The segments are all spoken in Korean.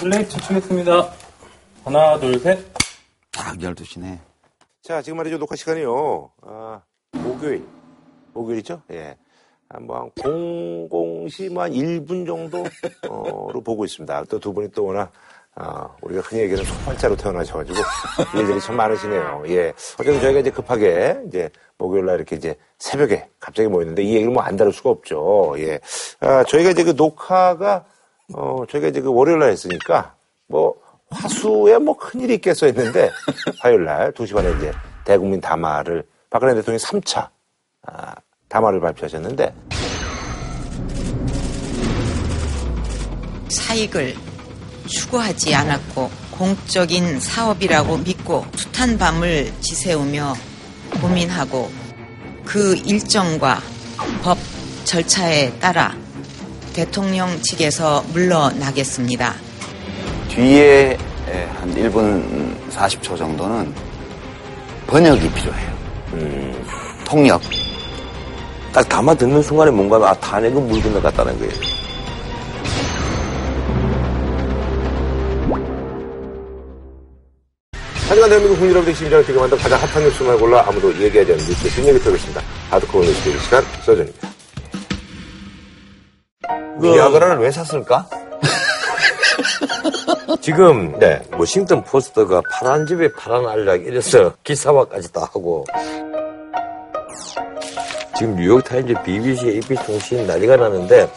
플레이 추측했습니다. 하나, 둘, 셋. 딱 12시네. 자, 지금 말이죠. 녹화 시간이요. 아, 목요일. 목요일이죠? 예. 한번 00시 뭐한 1분 정도로 보고 있습니다. 또 두 분이 또 워낙 아, 우리가 흔히 얘기하는 소팔자로 태어나셔가지고 일들이 참 많으시네요. 예. 어쨌든 저희가 이제 급하게 이제 목요일 날 이렇게 이제 새벽에 갑자기 모였는데 이 얘기를 뭐 안 다룰 수가 없죠. 예. 아, 저희가 이제 그 녹화가 어, 저희가 이제 그 월요일 날 했으니까 뭐 화수에 뭐 큰일이 있겠어 했는데 화요일 날 2시 반에 이제 대국민 담화를 박근혜 대통령이 3차 아, 담화를 발표하셨는데 사익을 추구하지 않았고 공적인 사업이라고 믿고 숱한 밤을 지새우며 고민하고 그 일정과 법 절차에 따라 대통령 측에서 물러나겠습니다. 뒤에 한 1분 40초 정도는 번역이 필요해요. 음, 통역. 딱 담아 듣는 순간에 뭔가 아 탄핵은 물 건너갔다는 거예요. 하지만 대한민국 국민 여러분들의 심장을 뛰게 만든 가장 핫한 뉴스만 골라 아무도 얘기하지 않는 뉴스의 뒷얘기 들려드리겠습니다 하드코어 뉴스 시간 설전입니다. 비아그라를 왜 샀을까? 지금 네. 워싱턴 포스트가 파란 집에 파란 알약 이래서 기사화까지 다 하고 지금 뉴욕 타임즈, BBC, AP 통신 난리가 나는데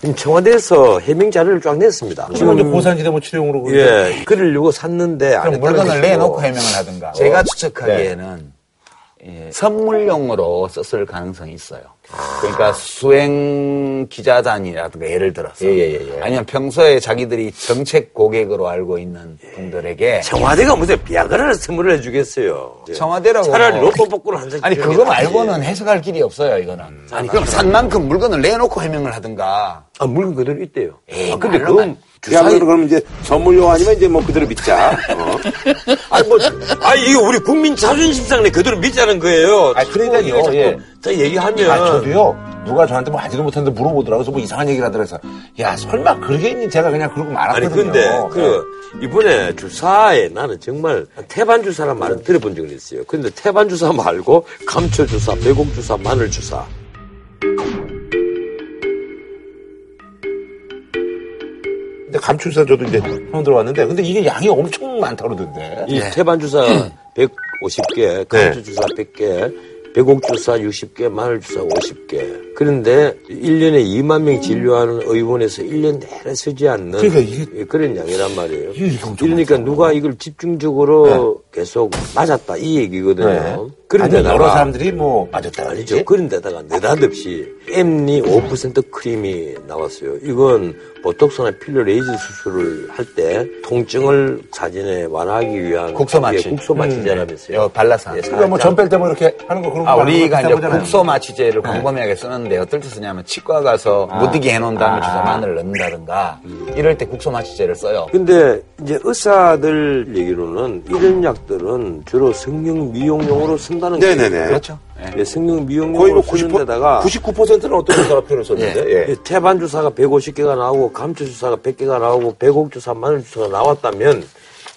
지금 청와대에서 해명 자료를 쫙 냈습니다. 지금 이제 고산지대 뭐 치료용으로 그러죠. 예, 그러려고 샀는데 그럼 물건을. 내놓고 해명을 하든가. 제가 추측하기에는 예, 선물용으로 썼을 가능성이 있어요. 그러니까 수행 기자단이라든가 예를 들어서 예, 예, 예, 예. 아니면 평소에 자기들이 정책 고객으로 알고 있는 분들에게 청와대가 무슨 비아그라를 선물을 해주겠어요. 청와대라고 차라리 뭐- 로또 복구를 한 장. 아니 그거 말고는 해석할 길이 없어요 이거는. 아니 그럼 산 만큼 물건을 내놓고 해명을 하든가. 아, 물건 그대로 있대요. 에이, 아, 근데. 그건 주사위 그러면 이제 선물용 아니면 이제 뭐 그대로 믿자. 어. 아니 뭐, 아 이게 우리 국민 자존심 상에 그대로 믿자는 거예요. 아니, 그러니까요, 자꾸 예. 자 얘기하면 아, 저도요. 누가 저한테 뭐 하지도 못했는데 물어보더라고요. 그래서 뭐 이상한 얘기를 하더라고요. 그래서 야, 설마 그러게 있니? 제가 그냥 그러고 아니 말았거든요. 근데 네. 그 이번에 주사에 나는 정말 태반 주사란 말은 들어본 적은 있어요. 근데 태반 주사 말고 감초 주사, 배곡 주사, 마늘 주사. 근데 감출사 저도 이제 처음 들어왔는데 근데 이게 양이 엄청 많다 그러던데. 이 태반 주사 150개, 감초 주사 100개, 배곡 주사 60개, 마늘 주사 50개. 그런데 1년에 2만 명 진료하는 의원에서 1년 내내 쓰지 않는 그러니까 이게- 예, 그런 양이란 말이에요. 이게 이렇게 엄청 그러니까 누가 이걸 집중적으로 계속 맞았다 이 얘기거든요. 네. 그런데 아니, 여러 사람들이 뭐 맞았다 아니죠. 그런데다가 느닷없이 엠라 5% 크림이 나왔어요. 이건 보톡스나 필러 레이저 시술을 할 때 통증을 사전에 완화하기 위한 국소 마취. 예, 국소 마취제라면서요. 여 발라서. 예, 그러니까 뭐 점 뺄 때 뭐 이렇게 하는 거 그런 거 아, 우리가 이제. 국소 마취제를 광범위하게 쓰는데 어떨 때 쓰냐면 치과 가서 무디게 해놓은 다음에 주사 바늘을 넣는다든가 이럴 때 국소 마취제를 써요. 근데 이제 의사들 얘기로는 이런 약들은 주로 성형 미용용으로 쓴다는 거예요. 네네네. 그렇죠. 예. 예, 거의 미용용으로 뭐 쓰는 90%, 데다가 99%는 어떤 의사가 표현을 썼는데. 예. 이 태반 주사가 150개가 나오고 감초 주사가 100개가 나오고 배곡 주사, 마늘 주사가 나왔다면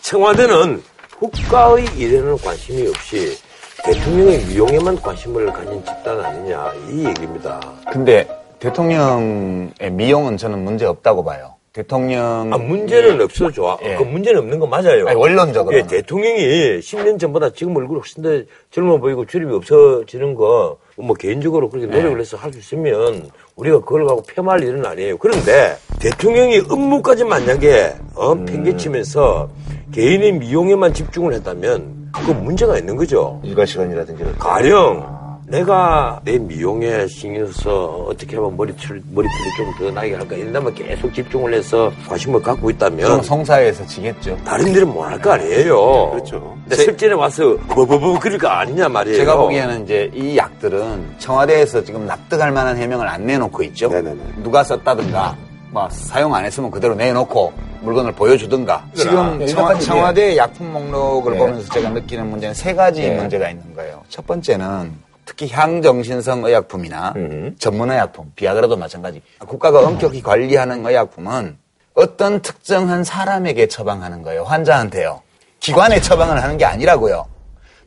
청와대는 국가의 일에는 관심이 없이 대통령의 미용에만 관심을 가진 집단 아니냐 이 얘기입니다. 근데 대통령의 미용은 저는 문제 없다고 봐요. 대통령 아, 문제는 없어 좋아. 예. 그 문제는 없는 거 맞아요. 아니, 원론적으로. 예, 대통령이 10년 전보다 지금 얼굴 훨씬 더 젊어 보이고 주름이 없어지는 거, 뭐, 개인적으로 그렇게 예. 노력을 해서 할 수 있으면 우리가 그걸 갖고 폄할 일은 아니에요. 그런데 대통령이 업무까지 만약에, 어, 음. 팽개치면서 개인의 미용에만 집중을 했다면 그 문제가 있는 거죠. 일과 시간이라든지. 가령 내가 내 미용에 신경 써서 어떻게 하면 머리털, 머리털이 좀 더 나게 할까 이런다면 계속 집중을 해서 관심을 갖고 있다면 성사에서 지겠죠. 다른 데는 뭐할거 아니에요. 그렇죠. 근데 실전에 와서 뭐뭐뭐 그럴 거 아니냐 말이에요. 제가 보기에는 이제 이 약들은 청와대에서 지금 납득할 만한 해명을 안 내놓고 있죠. 네네네. 누가 썼다든가, 뭐 사용 안 했으면 그대로 내놓고 물건을 보여주든가. 지금 네, 청와, 청와대 약품 목록을 네. 보면서 제가 느끼는 문제는 세 가지 네. 문제가 있는 거예요. 첫 번째는 특히 향정신성 의약품이나 음. 전문 의약품, 비아그라도 마찬가지. 국가가 엄격히 관리하는 의약품은 어떤 특정한 사람에게 처방하는 거예요. 환자한테요. 기관에 처방을 하는 게 아니라고요.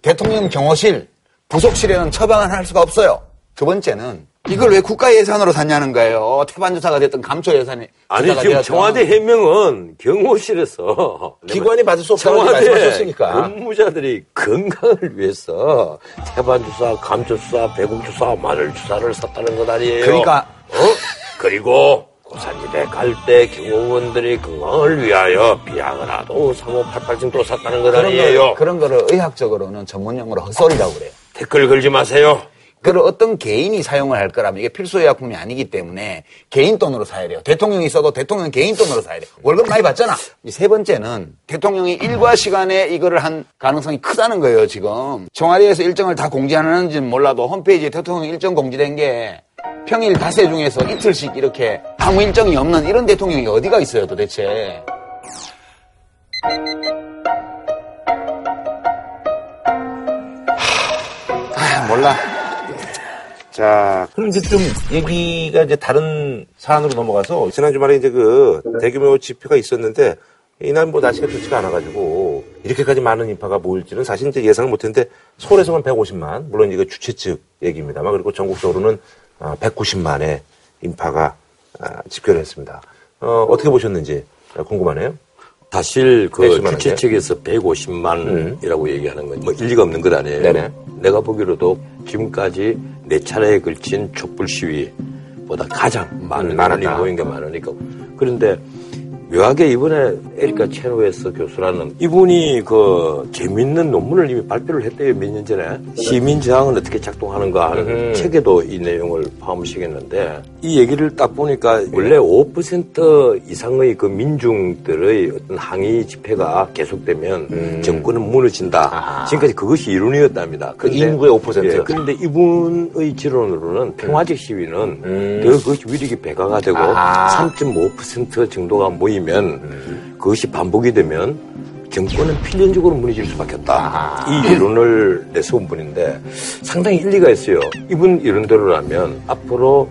대통령 경호실, 부속실에는 처방을 할 수가 없어요. 두 번째는 이걸 왜 국가 예산으로 샀냐는 거예요. 태반주사가 됐든 감초 예산이 아니 지금. 청와대 해명은 경호실에서 기관이 받을 수 없다고 말씀하셨으니까. 근무자들이 건강을 위해서 태반 주사, 감초 주사, 배국 주사, 마늘 주사를 샀다는 것 아니에요. 그러니까 어? 그리고 고산집에 갈 때 경호원들이 건강을 위하여 비아그라도 3588증도 샀다는 것 그런, 아니에요. 거, 그런 거를 의학적으로는 전문용어로 헛소리라고 그래요. 댓글 걸지 마세요. 그걸 어떤 개인이 사용을 할 거라면 이게 필수 의약품이 아니기 때문에 개인 돈으로 사야 돼요. 대통령이 써도 대통령 개인 돈으로 사야 돼요. 월급 많이 받잖아. 이세 번째는 대통령이 일과 시간에 이거를 한 가능성이 크다는 거예요, 지금. 청와대에서 일정을 다 공지하는지는 몰라도 홈페이지에 대통령 일정 공지된 게 평일 닷새 중에서 이틀씩 이렇게 아무 일정이 없는 이런 대통령이 어디가 있어요, 도대체. 아, 몰라. 자, 그럼 이제 좀 얘기가 이제 다른 사안으로 넘어가서 지난 주말에 이제 그 대규모 집회가 있었는데 이날 뭐 날씨가 좋지가 않아가지고 이렇게까지 많은 인파가 모일지는 사실 이제 예상을 못했는데 서울에서만 150만 물론 이거 주최 측 얘기입니다만 그리고 전국적으로는 190만의 인파가 아, 집회를 했습니다. 어, 어떻게 보셨는지 궁금하네요. 사실 그 네, 주최 게. 측에서 150만이라고 얘기하는 건 뭐 일리가 없는 것 아니에요. 네네. 내가 보기로도 지금까지 네 차례에 걸친 촛불 시위보다 가장 많은 음, 많았다. 모인 게 많으니까. 그런데 묘하게 이번에 에리카 체노웨스 교수라는 이분이 그 재밌는 논문을 이미 발표를 했대요 몇 년 전에 시민 저항은 어떻게 작동하는가 하는 음. 책에도 이 내용을 포함시켰는데 이 얘기를 딱 보니까 원래 5% 이상의 그 민중들의 어떤 항의 집회가 계속되면 정권은 무너진다 음. 아하. 지금까지 그것이 이론이었답니다. 그 인구의 5%. 예, 그런데 이분의 지론으로는 평화적 시위는 음. 더 그것이 위력이 배가가 되고 아하. 3.5% 정도가 모 이면 그것이 반복이 되면 정권은 필연적으로 무너질 수밖에 없다. 이 이론을 내세운 분인데 상당히 일리가 있어요. 이분 이론대로라면 앞으로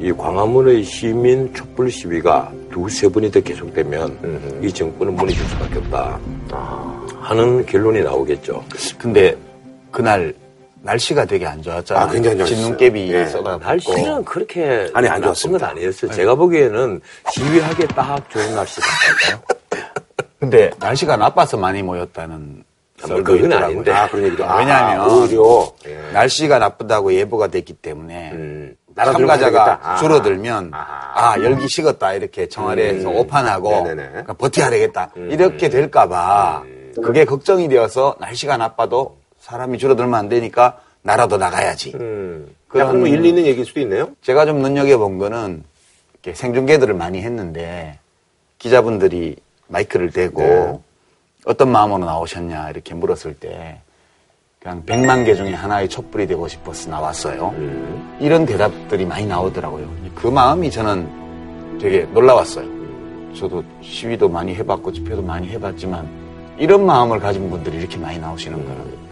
이 광화문의 시민 촛불 시위가 두세 번이 더 계속되면 이 정권은 무너질 수밖에 없다. 하는 결론이 나오겠죠. 근데 그날 날씨가 되게 안 좋았잖아요. 아, 굉장히. 진눈깨비 예. 써가지고. 날씨는 그렇게 아니, 안 나쁜 좋았습니다. 건 아니었어요. 제가 보기에는 시위하기에 딱 좋은 날씨다. 근데 날씨가 나빠서 많이 모였다는 썰도 그건. 아닌데. 아, 그런 얘기도. 왜냐하면 아, 오히려. 예. 날씨가 나쁘다고 예보가 됐기 때문에 음, 참가자가. 아. 줄어들면 아하. 아 열기 식었다 이렇게 청와대에서 음. 오판하고. 음. 그러니까 버텨야 되겠다 이렇게 될까봐 그게 걱정이 되어서 날씨가 나빠도 사람이 줄어들면 안 되니까 나라도 나가야지. 음. 그런- 뭐 일리 있는 얘기일 수도 있네요. 제가 좀 눈여겨 본 거는 이렇게 생중계들을 많이 했는데 기자분들이 마이크를 대고 네. 어떤 마음으로 나오셨냐 이렇게 물었을 때 그냥 100만 개 중에 하나의 촛불이 되고 싶어서 나왔어요. 이런 대답들이 많이 나오더라고요. 그 마음이 저는 되게 놀라웠어요. 저도 시위도 많이 해봤고 집회도 많이 해봤지만 이런 마음을 가진 분들이 이렇게 많이 나오시는 거는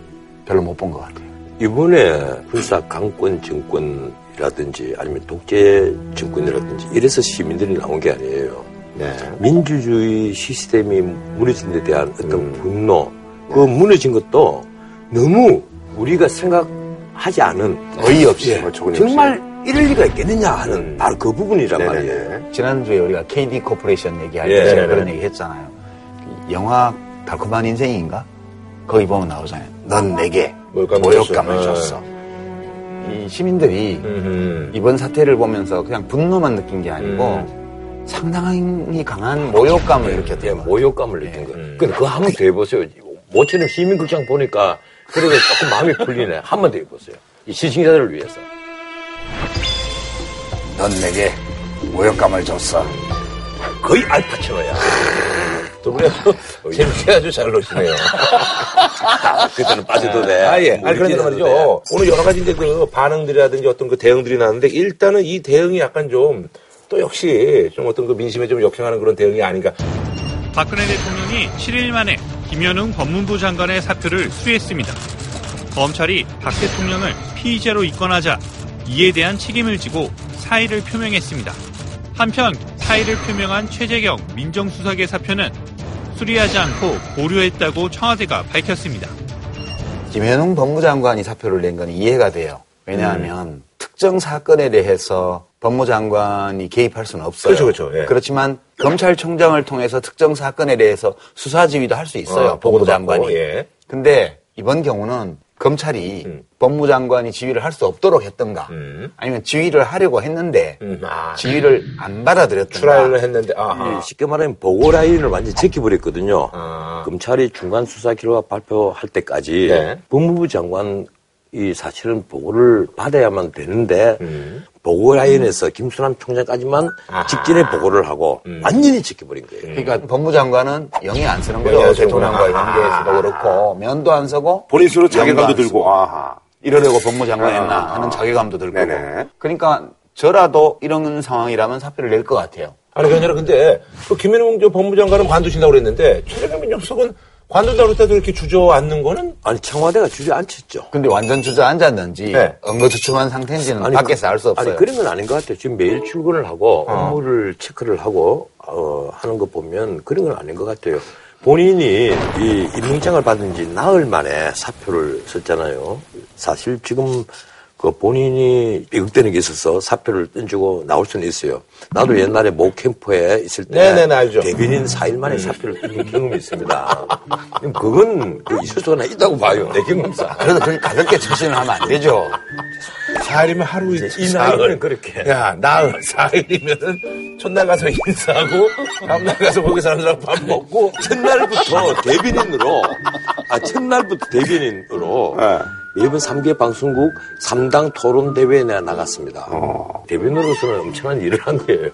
별로 못 본 것 같아요. 이번에 불사 강권 정권이라든지 아니면 독재 정권이라든지 이래서 시민들이 나온 게 아니에요. 네. 민주주의 시스템이 무너진 데 대한 어떤 음. 분노, 그 무너진 것도 너무 우리가 생각하지 않은 어이없이. 예, 어처구니 정말 이럴 리가 있겠느냐 하는 음. 바로 그 부분이란 네네네. 말이에요. 지난주에 우리가 KD 코퍼레이션 얘기할 예, 때 제가 네, 그런 네. 얘기 했잖아요. 그 영화 달콤한 인생인가? 거기 보면 나오잖아요. 넌 내게 모욕감을 줬어. 줬어. 이 시민들이 음. 이번 사태를 보면서 그냥 분노만 느낀 게 아니고 상당히 강한 모욕감을 예, 느꼈대요. 모욕감을 느낀 거예요. 음. 근데 그거 한번 더 해보세요. 모처럼 시민극장 보니까 그래도 조금 마음이 풀리네. 한번 더 해보세요. 이 시청자들을 위해서. 넌 내게 모욕감을 줬어. 거의 알파치노야. 두 분이 아주 재밌게 아주 잘 노시네요. 그때는 빠져도 돼. 아, 예. 뭐 아니, 그런데 이렇게 말이죠. 해도 오늘 여러 가지 이제 그 반응들이라든지 어떤 그 대응들이 나왔는데 일단은 이 대응이 약간 좀 또 역시 좀 어떤 그 민심에 좀 역행하는 그런 대응이 아닌가. 박근혜 대통령이 7일 만에 김현웅 법무부 장관의 사퇴를 수리했습니다. 검찰이 박 대통령을 피의자로 입건하자 이에 대한 책임을 지고 사의를 표명했습니다. 한편 사의를 표명한 최재경 민정수석의 사표는 수리하지 않고 보류했다고 청와대가 밝혔습니다. 김현웅 법무장관이 사표를 낸 건 이해가 돼요. 왜냐하면 음. 특정 사건에 대해서 법무장관이 개입할 수는 없어요. 그렇죠, 그렇죠. 예. 그렇지만 검찰총장을 통해서 특정 사건에 대해서 수사 지휘도 할 수 있어요. 어, 보고도 법무장관이. 받고, 예. 근데 이번 경우는 검찰이 음. 법무장관이 지휘를 할 수 없도록 했던가 음. 아니면 지휘를 하려고 했는데 음, 아, 지휘를 안 받아들였던가 출하를 했는데, 아하. 이 쉽게 말하면 보고 라인을 완전히 제껴버렸거든요. 아. 검찰이 중간 수사 결과 발표할 때까지 네. 법무부 장관 이 사실은 보고를 받아야만 되는데 음. 보고 라인에서 김수남 총장까지만 아하. 직전에 보고를 하고 음. 완전히 지켜버린 거예요. 그러니까 법무장관은 영이 안 쓰는 쓰는구나. 대통령과의 아하. 관계에서도 그렇고 면도 안 서고 본인 스스로 자괴감도. 들고, 아하. 이러려고 법무장관 했나 아. 하는 자괴감도 들 거고. 네네. 그러니까 저라도 이런 상황이라면 사표를 낼 것 같아요. 아니, 그게 아니라 근데, 그 김현웅 저 법무장관은 관두신다고 그랬는데, 최재경 민정수석은 관둔다고 그랬다도 이렇게 주저앉는 거는 아니 청와대가 주저앉혔죠. 근데 완전 주저앉았는지 네. 응거주춤한 상태인지는 아니, 밖에서 알 수 없어요. 아니 그런 건 아닌 것 같아요. 지금 매일 출근을 하고 업무를 체크를 하고 어, 하는 거 보면 그런 건 아닌 것 같아요. 본인이 이 임명장을 받은 지 나흘 만에 사표를 썼잖아요. 사실 지금 그 본인이 비극되는 게 있어서 사표를 던지고 나올 수는 있어요. 나도 옛날에 모 캠프에 있을 때 네네네, 알죠. 대변인 4일 만에 사표를 던진 경험이 있습니다. 그건 그 있을 수가 있다고 봐요. 내 경험상. 그래도 그렇게 가볍게 처신을 하면 안 되죠. 사일이면 하루 이틀. 이 나이는 그렇게. 야, 나흘, 사일이면은 첫날 가서 인사하고, 다음날 가서 거기 사람들하고 밥 먹고. 첫날부터 대변인으로, 아, 첫날부터 대변인으로 네. 매번 3개 방송국 3당 토론 대회에 내가 나갔습니다. 어. 대변인으로서는 엄청난 일을 한 거예요.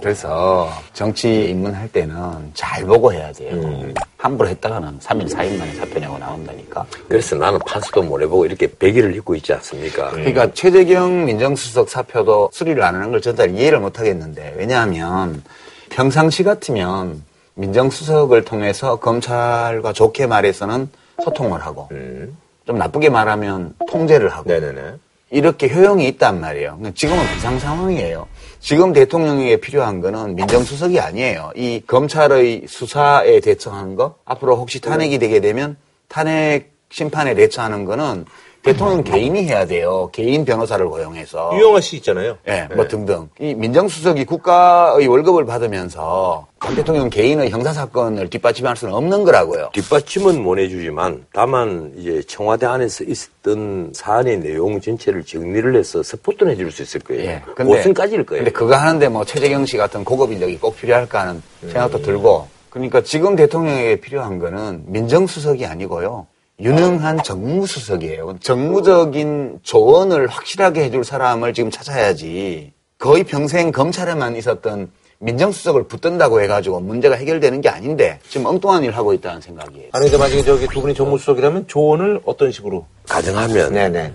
그래서 정치 입문할 때는 잘 보고 해야 돼요. 음. 함부로 했다가는 3일, 4일 만에 사표 내고 나온다니까. 그래서 나는 판수도 못 해보고 이렇게 배기를 입고 있지 않습니까? 그러니까 최재경 민정수석 사표도 수리를 안 하는 걸 전 잘 이해를 못 하겠는데 왜냐하면 평상시 같으면 민정수석을 통해서 검찰과 좋게 말해서는 소통을 하고 음. 좀 나쁘게 말하면 통제를 하고 네네네. 이렇게 효용이 있단 말이에요. 지금은 비상 상황이에요. 지금 대통령에게 필요한 거는 민정수석이 아니에요. 이 검찰의 수사에 대처하는 거, 앞으로 혹시 탄핵이 되게 되면 탄핵 심판에 대처하는 거는 대통령 개인이 해야 돼요. 개인 변호사를 고용해서. 유영아 씨 있잖아요. 예, 뭐 등등. 이 민정수석이 국가의 월급을 받으면서 박 대통령 개인의 형사사건을 뒷받침할 수는 없는 거라고요. 뒷받침은 못 해주지만 다만 이제 청와대 안에서 있었던 사안의 내용 전체를 정리를 해서 스포트는 해줄 수 있을 거예요. 예. 고승까지일 거예요. 근데 그거 하는데 뭐 최재경 씨 같은 고급 인력이 꼭 필요할까 하는 생각도 들고. 그러니까 지금 대통령에게 필요한 거는 민정수석이 아니고요. 유능한 정무수석이에요. 정무적인 조언을 확실하게 해줄 사람을 지금 찾아야지. 거의 평생 검찰에만 있었던 민정수석을 붙든다고 해가지고 문제가 해결되는 게 아닌데 지금 엉뚱한 일 하고 있다는 생각이에요. 아니, 근데 만약에 저기 두 분이 정무수석이라면 조언을 어떤 식으로? 가정하면 네네네.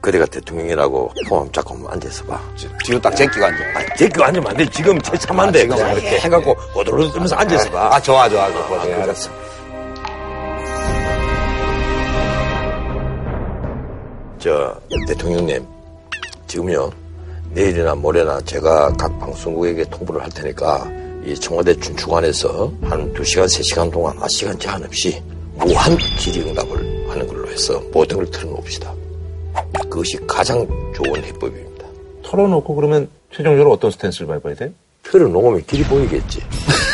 그대가 대통령이라고 포함 잡고 한번 앉아서 봐. 뒤로 딱 제끼고 앉아. 아, 제거 앉으면 안 돼. 지금 처참한데. 아, 지금 그냥 이렇게. 해갖고 오도로 뜨면서 앉아서 봐. 아, 좋아, 좋아. 좋아. 네, 알았어. 저 대통령님 지금요 내일이나 모레나 제가 각 방송국에게 통보를 할 테니까 이 청와대 춘추관에서 한 두시간세시간 동안 아 시간 제한 없이 무한 질의응답을 하는 걸로 해서 모든 걸 틀어놓읍시다. 그것이 가장 좋은 해법입니다. 털어놓고 그러면 최종적으로 어떤 스탠스를 밟아야 돼? 틀어놓으면 길이 보이겠지.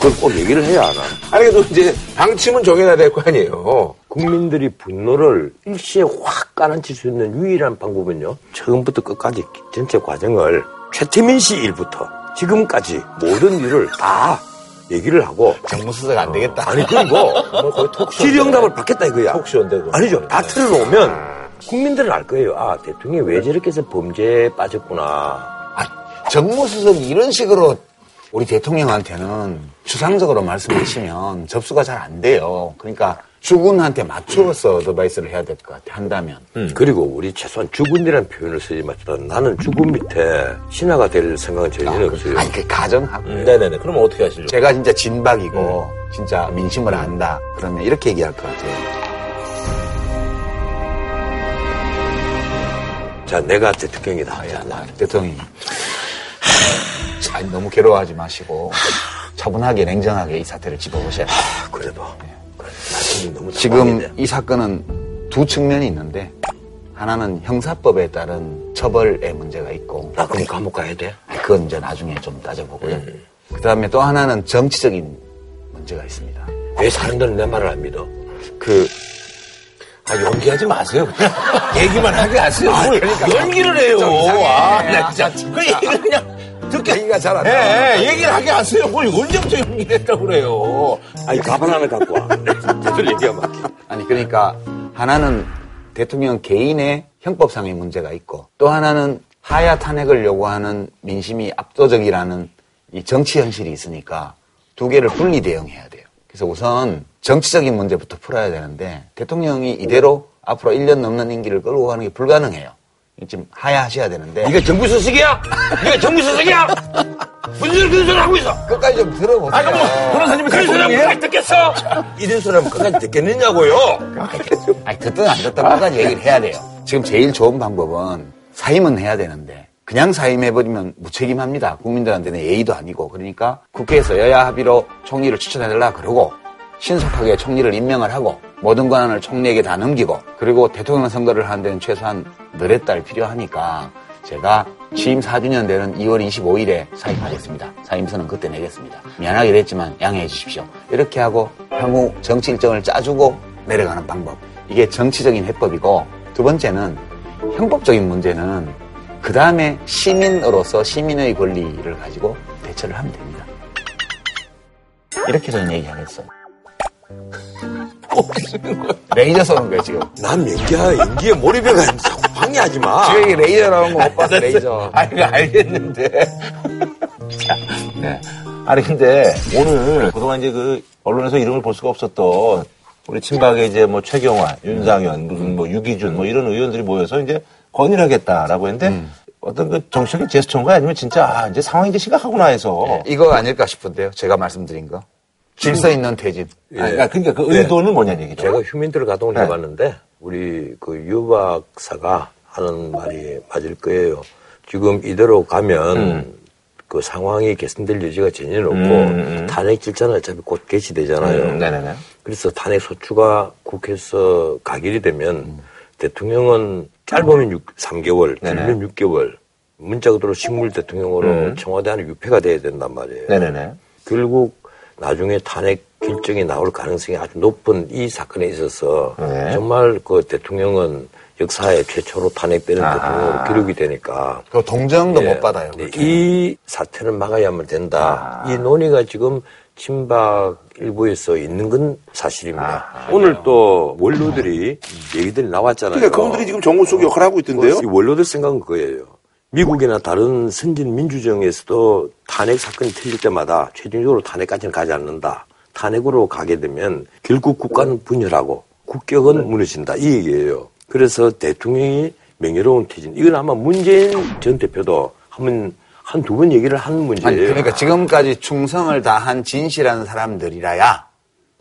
그걸 꼭 얘기를 해야 하나. 아니, 그래도 이제 방침은 정해놔야 될 거 아니에요. 국민들이 분노를 일시에 확 깔아칠 수 있는 유일한 방법은요. 처음부터 끝까지 전체 과정을 최태민 씨 일부터 지금까지 모든 일을 다 얘기를 하고 정무수석 안 되겠다. 아니 그리고 뭐 거의 톡쇼인데. 질의응답을 받겠다 이거야. 톡쇼인데. 아니죠. 다 틀어놓으면 국민들은 알 거예요. 아 대통령이 왜 저렇게 해서 범죄에 빠졌구나. 아, 정무수석이 이런 식으로 우리 대통령한테는 추상적으로 말씀하시면 접수가 잘 안 돼요. 그러니까 주군한테 맞추어서 어드바이스를 해야 될 것 같아 한다면. 음. 그리고 우리 최소한 주군이라는 표현을 쓰지 마시면 나는 주군 밑에 신하가 될 생각은 전혀 아, 없어요. 아니 그 가정하고. 음. 네네네. 그러면 어떻게 하시죠? 제가 진짜 진박이고 음. 진짜 민심을 음. 안다. 그러면 이렇게 얘기할 것 같아요. 자, 내가 대통령이다. 아, 예, 아 야, 나 대통령. 자, 너무 괴로워하지 마시고 차분하게 냉정하게 이 사태를 짚어보셔야 돼요. 아, 그래도. 너무 지금. 이 사건은 두 측면이 있는데 하나는 형사법에 따른 처벌의 문제가 있고 나 그럼 감옥 가야 돼? 그건 이제 나중에 좀 따져보고요. 그 다음에 또 하나는 정치적인 문제가 있습니다. 왜 사람들은 내 말을 안 믿어? 그 아, 연기하지 마세요. 얘기만 하게 하세요. 뭘 그러니까 연기를 해요. 아, 나 진짜. 그 얘기를 그냥 듣게. 얘기가 잘안 예, 나와. 예, 얘기를 하게 하세요. 뭘 언제부터 연기를 했다고 그래요. 아니, 가발 하나 갖고 와. 제대로 얘기하면 할게. 아니 그러니까 하나는 대통령 개인의 형법상의 문제가 있고 또 하나는 하야 탄핵을 요구하는 민심이 압도적이라는 이 정치 현실이 있으니까 두 개를 분리 대응해야 돼요. 그래서 우선 정치적인 문제부터 풀어야 되는데 대통령이 이대로 앞으로 1년 넘는 임기를 끌고 가는 게 불가능해요. 지금 하야하셔야 되는데 네가 정부 수석이야? 네가 정부 수석이야? 무슨 소리 그런 소리 하고 있어? 끝까지 좀 들어보세요. 아, 그럼 변호사님이 그런 소리 하면 끝까지 듣겠어? 이런 소리 하면 끝까지 듣겠느냐고요? 아니, 듣든 안 듣든 끝까지 얘기를 해야 돼요. 지금 제일 좋은 방법은 사임은 해야 되는데 그냥 사임해버리면 무책임합니다. 국민들한테는 예의도 아니고 그러니까 국회에서 여야 합의로 총리를 추천해달라 그러고 신속하게 총리를 임명을 하고 모든 권한을 총리에게 다 넘기고 그리고 대통령 선거를 하는 데는 최소한 너댓 달 필요하니까 제가 취임 4주년 되는 2월 25일에 사임하겠습니다. 사임서는 그때 내겠습니다. 미안하게 됐지만 양해해 주십시오. 이렇게 하고 향후 정치 일정을 짜주고 내려가는 방법. 이게 정치적인 해법이고 두 번째는 형법적인 문제는 그 다음에 시민으로서 시민의 권리를 가지고 대처를 하면 됩니다. 이렇게 저는 얘기하겠어요. 레이저 쏘는 거예요, 지금. 난 연기야, 연기에 몰입해가 자꾸 방해하지 마. 지금 이게 레이저 나오는 거못 봤어, 레이저. 아니, 그 알겠는데. 자, 네. 아니, 근데 오늘 그동안 이제 그 언론에서 이름을 볼 수가 없었던 우리 친박의 이제 뭐 최경환, 윤상현, 무슨 뭐 유기준 뭐 이런 의원들이 모여서 이제 건의하겠다라고 했는데 어떤 그 정치적인 제스처인가 아니면 진짜 아, 이제 상황이 이제 심각하구나 해서. 이거 아닐까 싶은데요, 제가 말씀드린 거. 질서 있는 퇴진. 아니, 그러니까 그 의도는 뭐냐는 얘기죠. 제가 휴민트를 가동을 네. 해봤는데 우리 그 유박사가 하는 말이 맞을 거예요. 지금 이대로 가면 그 상황이 개선될 여지가 전혀 없고 음, 음. 탄핵 질차는 어차피 곧 개시되잖아요. 음, 네네네. 그래서 탄핵 소추가 국회에서 가결이 되면 대통령은 짧으면 6, 3개월, 네네. 길면 6개월 문자 그대로 식물 대통령으로 음. 청와대 안에 유폐가 돼야 된단 말이에요. 네네네. 결국 나중에 탄핵 결정이 나올 가능성이 아주 높은 이 사건에 있어서 네. 정말 그 대통령은 역사에 최초로 탄핵되는 아. 대통령으로 기록이 되니까 그 동정도 예, 못 받아요. 네. 이 사태는 막아야만 된다. 아. 이 논의가 지금 친박 일부에서 있는 건 사실입니다. 아. 오늘 또 원로들이 얘기들이 나왔잖아요. 그러니까 그분들이 지금 정무 속 역할을 하고 있던데요. 이 원로들 생각은 그거예요. 미국이나 다른 선진 민주정에서도 탄핵 사건이 틀릴 때마다 최종적으로 탄핵까지는 가지 않는다. 탄핵으로 가게 되면 결국 국가는 분열하고 국격은 무너진다. 이 얘기예요. 그래서 대통령이 명예로운 퇴진. 이건 아마 문재인 전 대표도 한번 한 두 번 얘기를 한 문제예요. 아니, 그러니까 지금까지 충성을 다한 진실한 사람들이라야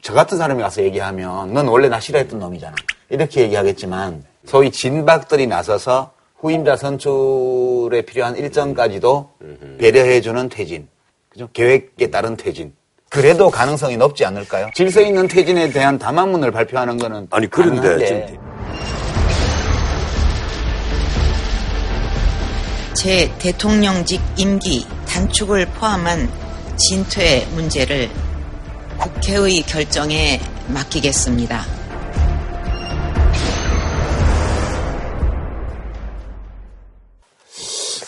저 같은 사람이 가서 얘기하면 넌 원래 나 싫어했던 놈이잖아. 이렇게 얘기하겠지만 소위 진박들이 나서서 후임자 선출에 필요한 일정까지도 배려해주는 퇴진. 그죠? 계획에 따른 퇴진. 그래도 가능성이 높지 않을까요? 질서 있는 퇴진에 대한 담화문을 발표하는 거는 아니 그런데 가능한데 지금 제 대통령직 임기 단축을 포함한 진퇴 문제를 국회의 결정에 맡기겠습니다.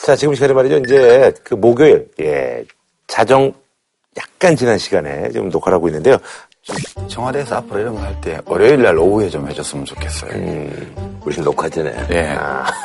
자, 지금 시간에 말이죠. 이제 그 목요일, 예, 자정 약간 지난 시간에 지금 녹화를 하고 있는데요. 청와대에서 앞으로 이런 거 할 때 월요일 날 오후에 좀 해줬으면 좋겠어요. 우리 녹화 전에 예.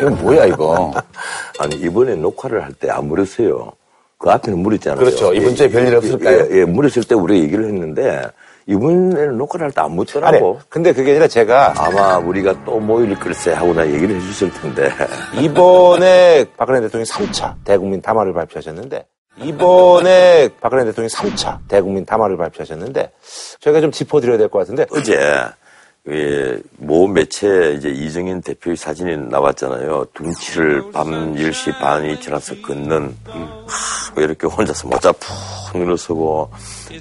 이거 뭐야 이거? 아니 이번에 녹화를 할 때 안 물었어요. 그 앞에는 물었잖아요. 그렇죠. 이번 주에 별일 없을까요? 예, 예, 물었을 때 우리가 얘기를 했는데 이번에는 녹화를 할 때안 아니, 묻더라고. 근데 그게 아니라 제가 아마 우리가 또 모일 글쎄 하고 나 얘기를 해줬을 텐데. 이번에 박근혜 대통령이 3차 대국민 담화를 발표하셨는데 이번에 박근혜 대통령이 3차 대국민 담화를 발표하셨는데 저희가 좀 짚어드려야 될 것 같은데 어제 예, 모 매체 이제 이정인 대표의 사진이 나왔잖아요. 둔치를 밤 10시 반이 지나서 걷는, 하, 뭐 이렇게 혼자서 모자 푹 눌러서고,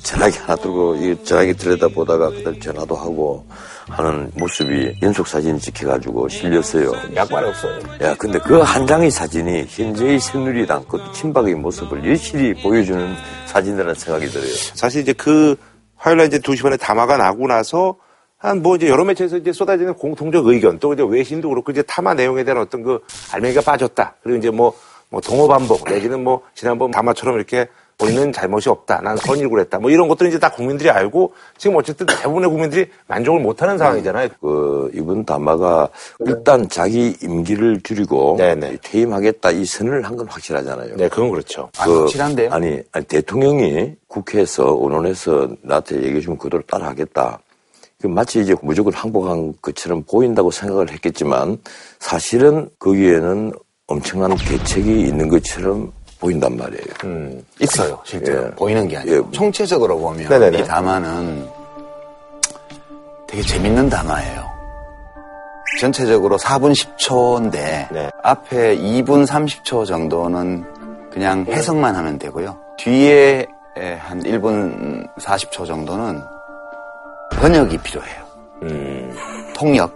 전화기 하나 들고, 이 전화기 들여다 보다가 그다음 전화도 하고 하는 모습이 연속 사진이 찍혀가지고 실렸어요. 약발 없어요. 야, 근데 그 한 장의 사진이 현재의 새누리당 그 친박의 모습을 여실히 보여주는 사진이라는 생각이 들어요. 사실 이제 그 화요일 날 이제 2시 반에 담화가 나고 나서 한 뭐 이제 여러 매체에서 이제 쏟아지는 공통적 의견 또 이제 외신도 그렇고 이제 타마 내용에 대한 어떤 그 알맹이가 빠졌다. 그리고 이제 뭐, 뭐 동호 반복 내지는 뭐 지난번 담화처럼 이렇게 본인은 잘못이 없다. 난 선일구를 했다. 뭐 이런 것들은 이제 다 국민들이 알고 지금 어쨌든 대부분의 국민들이 만족을 못하는 상황이잖아요. 그 이번 담화가 일단 자기 임기를 줄이고 네네. 퇴임하겠다 이 선언을 한 건 확실하잖아요. 네, 그건 그렇죠. 아, 확실한데요? 아니, 아니, 대통령이 국회에서 언론에서 나한테 얘기해 주면 그대로 따라하겠다. 그 마치 이제 무조건 항복한 것처럼 보인다고 생각을 했겠지만 사실은 거기에는 엄청난 대책이 있는 것처럼 보인단 말이에요. 음. 있어요, 실제로. 예. 보이는 게 아니고. 예. 총체적으로 보면 네네네. 이 담화는 되게 재밌는 담화예요. 전체적으로 4분 10초인데 네. 앞에 2분 30초 정도는 그냥 해석만 하면 되고요. 뒤에 한 1분 40초 정도는 번역이 필요해요. 음. 통역.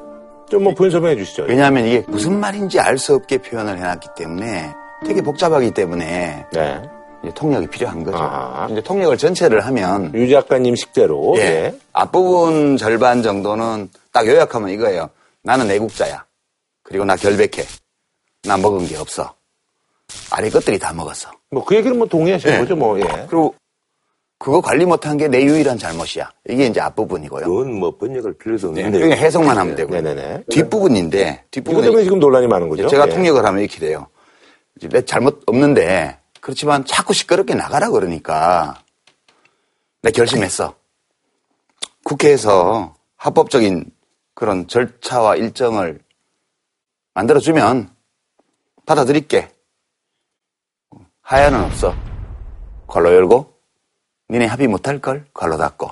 좀뭐 설명해 주시죠. 왜냐하면 이게 무슨 말인지 알 수 없게 표현을 해놨기 때문에 되게 복잡하기 때문에 네. 이제 통역이 필요한 거죠. 아하. 이제 통역을 전체를 하면 유 작가님 식대로. 예. 예. 앞부분 절반 정도는 딱 요약하면 이거예요. 나는 내국자야. 그리고 나 결백해. 나 먹은 게 없어. 아래 것들이 다 먹었어. 뭐 그 얘기는 뭐 동의하시는 예. 거죠, 뭐. 예. 그리고 그거 관리 못한 게 내 유일한 잘못이야. 이게 이제 앞부분이고요. 그건 뭐 번역할 필요도 네, 없는데. 그냥 해석만 하면 되고요. 네네네. 뒷부분인데 이것 때문에 지금 논란이 많은 거죠. 제가 예. 통역을 하면 이렇게 돼요. 내 잘못 없는데 그렇지만 자꾸 시끄럽게 나가라 그러니까 내 결심했어. 국회에서 합법적인 그런 절차와 일정을 만들어주면 받아들일게. 하야는 없어. 괄로 열고 니네 합의 못할 걸 괄로 닫고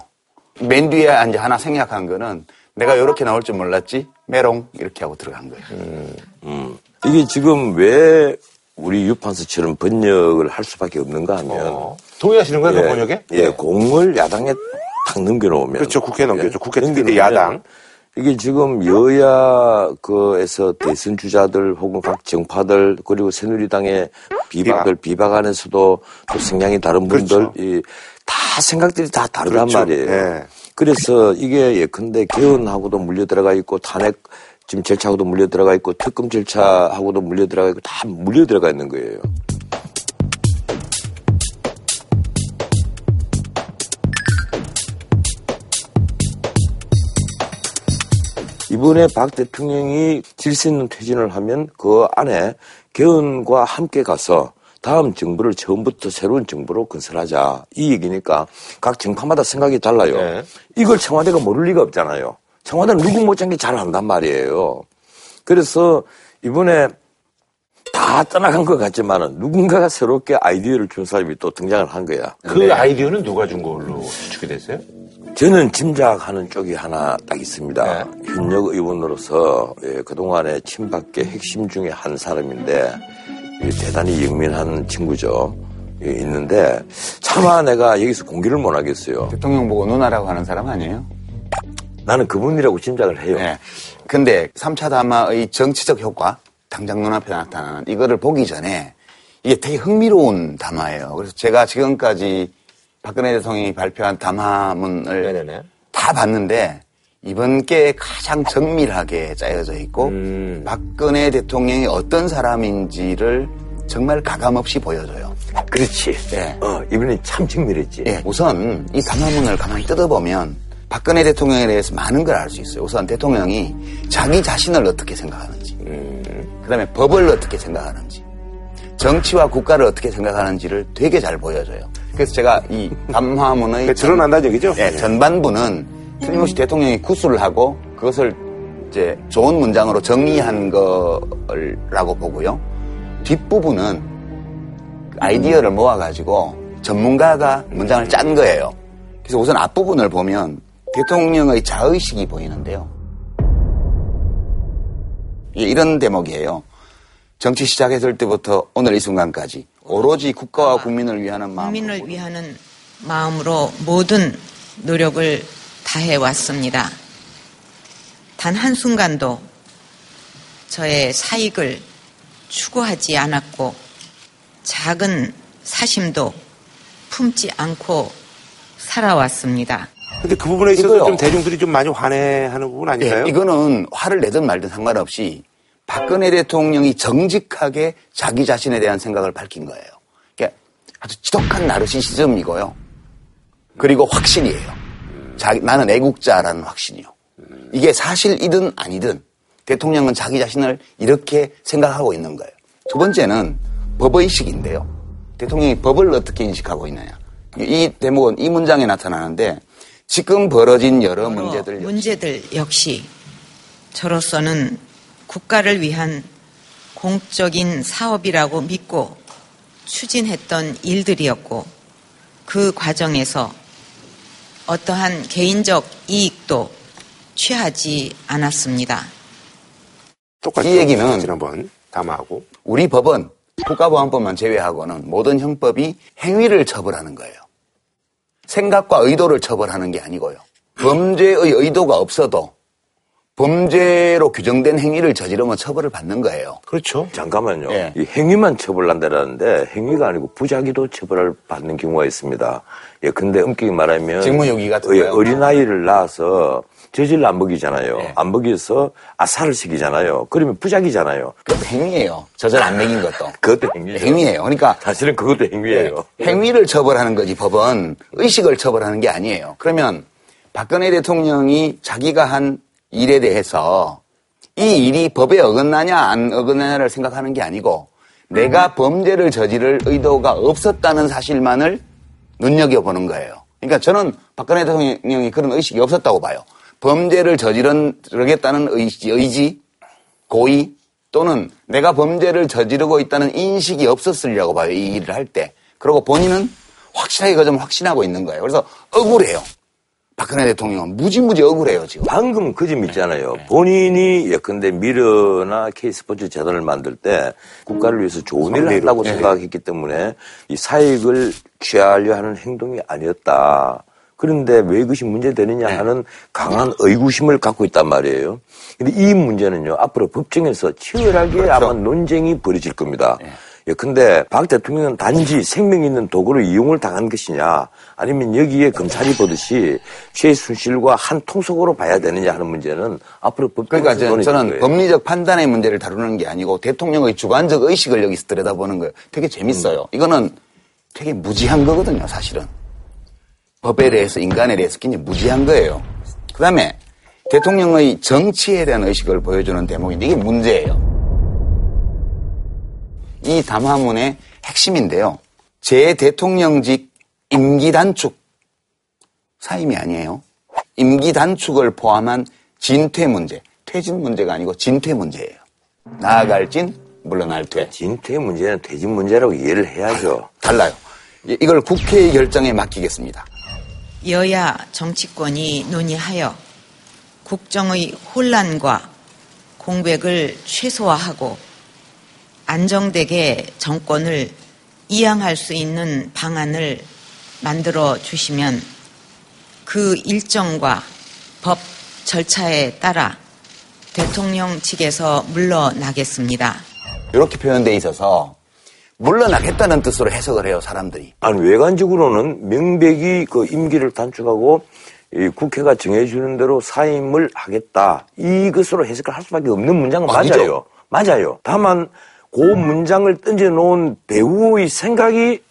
맨 뒤에 이제 하나 생략한 거는 내가 이렇게 나올 줄 몰랐지 메롱 이렇게 하고 들어간 거예요. 이게 지금 왜 우리 유판서처럼 번역을 할 수밖에 없는가 하면 어. 동의하시는 거예요, 그 번역에? 예, 공을 야당에 탁 넘겨놓으면 그렇죠. 국회에 넘겨죠. 국회 특히 넘겨놓으면 야당. 이게 지금 여야 그에서 대선 주자들 혹은 각 정파들 그리고 새누리당의 비박들 비박 안에서도 또 성향이 다른 분들 그렇죠. 이, 다 생각들이 다 다르단 그렇죠. 말이에요. 예. 그래서 이게 예컨대 개헌하고도 물려 들어가 있고 탄핵 지금 절차하고도 물려 들어가 있고 특검 절차하고도 물려 들어가 있고 다 물려 들어가 있는 거예요. 이번에 박 대통령이 질서 있는 퇴진을 하면 그 안에 개헌과 함께 가서 다음 정부를 처음부터 새로운 정부로 건설하자 이 얘기니까 각 정파마다 생각이 달라요. 네. 이걸 청와대가 모를 리가 없잖아요. 청와대는 누구 못지않게 잘 안단 말이에요. 그래서 이번에 다 떠나간 것 같지만은 누군가가 새롭게 아이디어를 준 사람이 또 등장을 한 거야. 그 아이디어는 누가 준 걸로 추측이 됐어요? 저는 짐작하는 쪽이 하나 딱 있습니다. 네. 현역 의원으로서 예, 그동안의 친박계 핵심 중에 한 사람인데 예, 대단히 영민한 친구죠. 예, 있는데 차마 내가 여기서 공개를 못 하겠어요. 대통령 보고 누나라고 하는 사람 아니에요? 나는 그분이라고 짐작을 해요. 네. 근데 3차 담화의 정치적 효과, 당장 눈앞에 나타나는 이거를 보기 전에 이게 되게 흥미로운 담화예요. 그래서 제가 지금까지 박근혜 대통령이 발표한 담화문을 네네네. 다 봤는데 이번 게 가장 정밀하게 짜여져 있고 음. 박근혜 대통령이 어떤 사람인지를 정말 가감없이 보여줘요. 그렇지. 예. 어, 이번엔 참 정밀했지. 예, 우선 이 담화문을 가만히 뜯어보면 박근혜 대통령에 대해서 많은 걸 알 수 있어요. 우선 대통령이 자기 자신을 어떻게 생각하는지, 그 다음에 법을 어떻게 생각하는지, 정치와 국가를 어떻게 생각하는지를 되게 잘 보여줘요. 그래서 제가 이 담화문의 그게 드러난다는 얘기죠? 예, 전반부는 틀림없이 대통령이 구술을 하고 그것을 이제 좋은 문장으로 정리한 거라고 보고요. 뒷부분은 아이디어를 모아가지고 전문가가 문장을 짠 거예요. 그래서 우선 앞부분을 보면 대통령의 자의식이 보이는데요. 이런 대목이에요. 정치 시작했을 때부터 오늘 이 순간까지 오로지 국가와 국민을 위하는 마음. 국민을 위하는 마음으로 모든 노력을 다해 왔습니다. 단 한순간도 저의 사익을 추구하지 않았고 작은 사심도 품지 않고 살아왔습니다. 근데 그 부분에 있어서 이거요. 좀 대중들이 좀 많이 환해하는 부분 아닐까요? 예, 이거는 화를 내든 말든 상관없이 박근혜 대통령이 정직하게 자기 자신에 대한 생각을 밝힌 거예요. 이게 아주 지독한 나르시시즘이고요. 그리고 확신이에요. 자기, 나는 애국자라는 확신이요. 이게 사실이든 아니든 대통령은 자기 자신을 이렇게 생각하고 있는 거예요. 두 번째는 법의식인데요. 대통령이 법을 어떻게 인식하고 있느냐. 이 대목은 이 문장에 나타나는데 지금 벌어진 여러 문제들 문제들 역시 저로서는 국가를 위한 공적인 사업이라고 믿고 추진했던 일들이었고 그 과정에서 어떠한 개인적 이익도 취하지 않았습니다. 똑같죠. 이 얘기는 지난번 담화하고 우리 법은 국가보안법만 제외하고는 모든 형법이 행위를 처벌하는 거예요. 생각과 의도를 처벌하는 게 아니고요. 범죄의 의도가 없어도 범죄로 규정된 행위를 저지르면 처벌을 받는 거예요. 그렇죠. 잠깐만요. 예. 이 행위만 처벌한다라는데 행위가 아니고 부작위도 처벌을 받는 경우가 있습니다. 예, 근데 엄격히 말하면 직무유기 같은 예? 어린아이를 낳아서 젖을 안 먹이잖아요. 예. 안 먹여서 아사를 시키잖아요. 그러면 부작위잖아요. 그것도 행위예요. 저절 안 먹인 것도. 그것도 행위죠. 행위예요. 그러니까 사실은 그것도 행위예요. 행위를 처벌하는 거지 법은 의식을 처벌하는 게 아니에요. 그러면 박근혜 대통령이 자기가 한 일에 대해서 이 일이 법에 어긋나냐 안 어긋나냐를 생각하는 게 아니고 내가 범죄를 저지를 의도가 없었다는 사실만을 눈여겨보는 거예요. 그러니까 저는 박근혜 대통령이 그런 의식이 없었다고 봐요. 범죄를 저지르겠다는 의지, 의지 고의 또는 내가 범죄를 저지르고 있다는 인식이 없었으리라고 봐요. 이 일을 할 때. 그리고 본인은 확실하게 그 점을 확신하고 있는 거예요. 그래서 억울해요. 박근혜 대통령은 무지무지 억울해요, 지금. 방금 그 점 있잖아요. 본인이 예컨대 미러나 K스포츠 재단을 만들 때 국가를 위해서 좋은 일을. 한다고 네. 생각했기 때문에 이 사익을 취하려 하는 행동이 아니었다. 그런데 왜 이것이 문제되느냐 하는 강한 의구심을 갖고 있단 말이에요. 근데 이 문제는요, 앞으로 법정에서 치열하게 아마 논쟁이 벌어질 겁니다. 예, 근데 박 대통령은 단지 생명 있는 도구를 이용을 당한 것이냐, 아니면 여기에 검찰이 보듯이 최순실과 한 통속으로 봐야 되느냐 하는 문제는 앞으로 법정에서 그러니까 저- 저는 거예요. 법리적 판단의 문제를 다루는 게 아니고 대통령의 주관적 의식을 여기서 들여다보는 거예요. 되게 재밌어요. 음. 이거는 되게 무지한 거거든요, 사실은. 법에 대해서, 인간에 대해서 굉장히 무지한 거예요. 그 다음에 대통령의 정치에 대한 의식을 보여주는 대목인데 이게 문제예요. 이 담화문의 핵심인데요. 제 대통령직 임기 단축 사임이 아니에요. 임기 단축을 포함한 진퇴 문제, 퇴진 문제가 아니고 진퇴 문제예요. 나아갈 진, 물러날 퇴. 진퇴 문제는 퇴진 문제라고 이해를 해야죠. 달라요. 이- 이걸 국회의 결정에 맡기겠습니다. 여야 정치권이 논의하여 국정의 혼란과 공백을 최소화하고 안정되게 정권을 이양할 수 있는 방안을 만들어 주시면 그 일정과 법 절차에 따라 대통령 측에서 물러나겠습니다. 이렇게 표현돼 있어서 물러나겠다는 뜻으로 해석을 해요, 사람들이. 아니 외관적으로는 명백히 그 임기를 단축하고 이 국회가 정해주는 대로 사임을 하겠다 이것으로 해석을 할 수밖에 없는 문장은 아니죠. 맞아요. 맞아요. 다만 그 문장을 던져놓은 배우의 생각이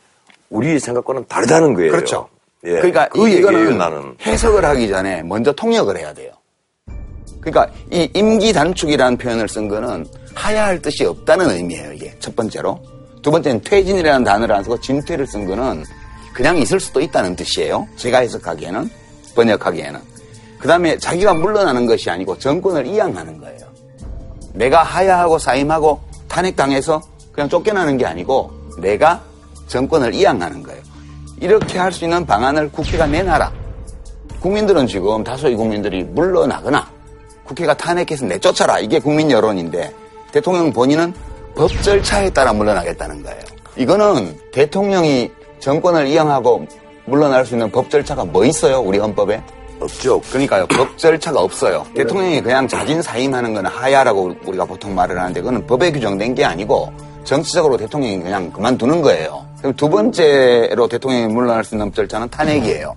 우리의 생각과는 다르다는 거예요. 그렇죠. 예. 그러니까 그 이거는 나는. 해석을 하기 전에 먼저 통역을 해야 돼요. 그러니까 이 임기 단축이라는 표현을 쓴 거는 하야할 뜻이 없다는 의미예요, 이게. 첫 번째로. 두 번째는 퇴진이라는 단어를 안 쓰고 진퇴를 쓴 거는 그냥 있을 수도 있다는 뜻이에요. 제가 해석하기에는, 번역하기에는. 그 다음에 자기가 물러나는 것이 아니고 정권을 이양하는 거예요. 내가 하야하고 사임하고 탄핵당해서 그냥 쫓겨나는 게 아니고 내가 정권을 이양하는 거예요. 이렇게 할 수 있는 방안을 국회가 내놔라. 국민들은 지금 다수의 국민들이 물러나거나 국회가 탄핵해서 내쫓아라. 이게 국민 여론인데 대통령 본인은 법 절차에 따라 물러나겠다는 거예요. 이거는 대통령이 정권을 이양하고 물러날 수 있는 법 절차가 뭐 있어요? 우리 헌법에? 없죠. 그러니까요. 법 절차가 없어요. 대통령이 그냥 자진 사임하는 건 하야라고 우리가 보통 말을 하는데 그거는 법에 규정된 게 아니고 정치적으로 대통령이 그냥 그만두는 거예요. 그럼 두 번째로 대통령이 물러날 수 있는 법 절차는 탄핵이에요.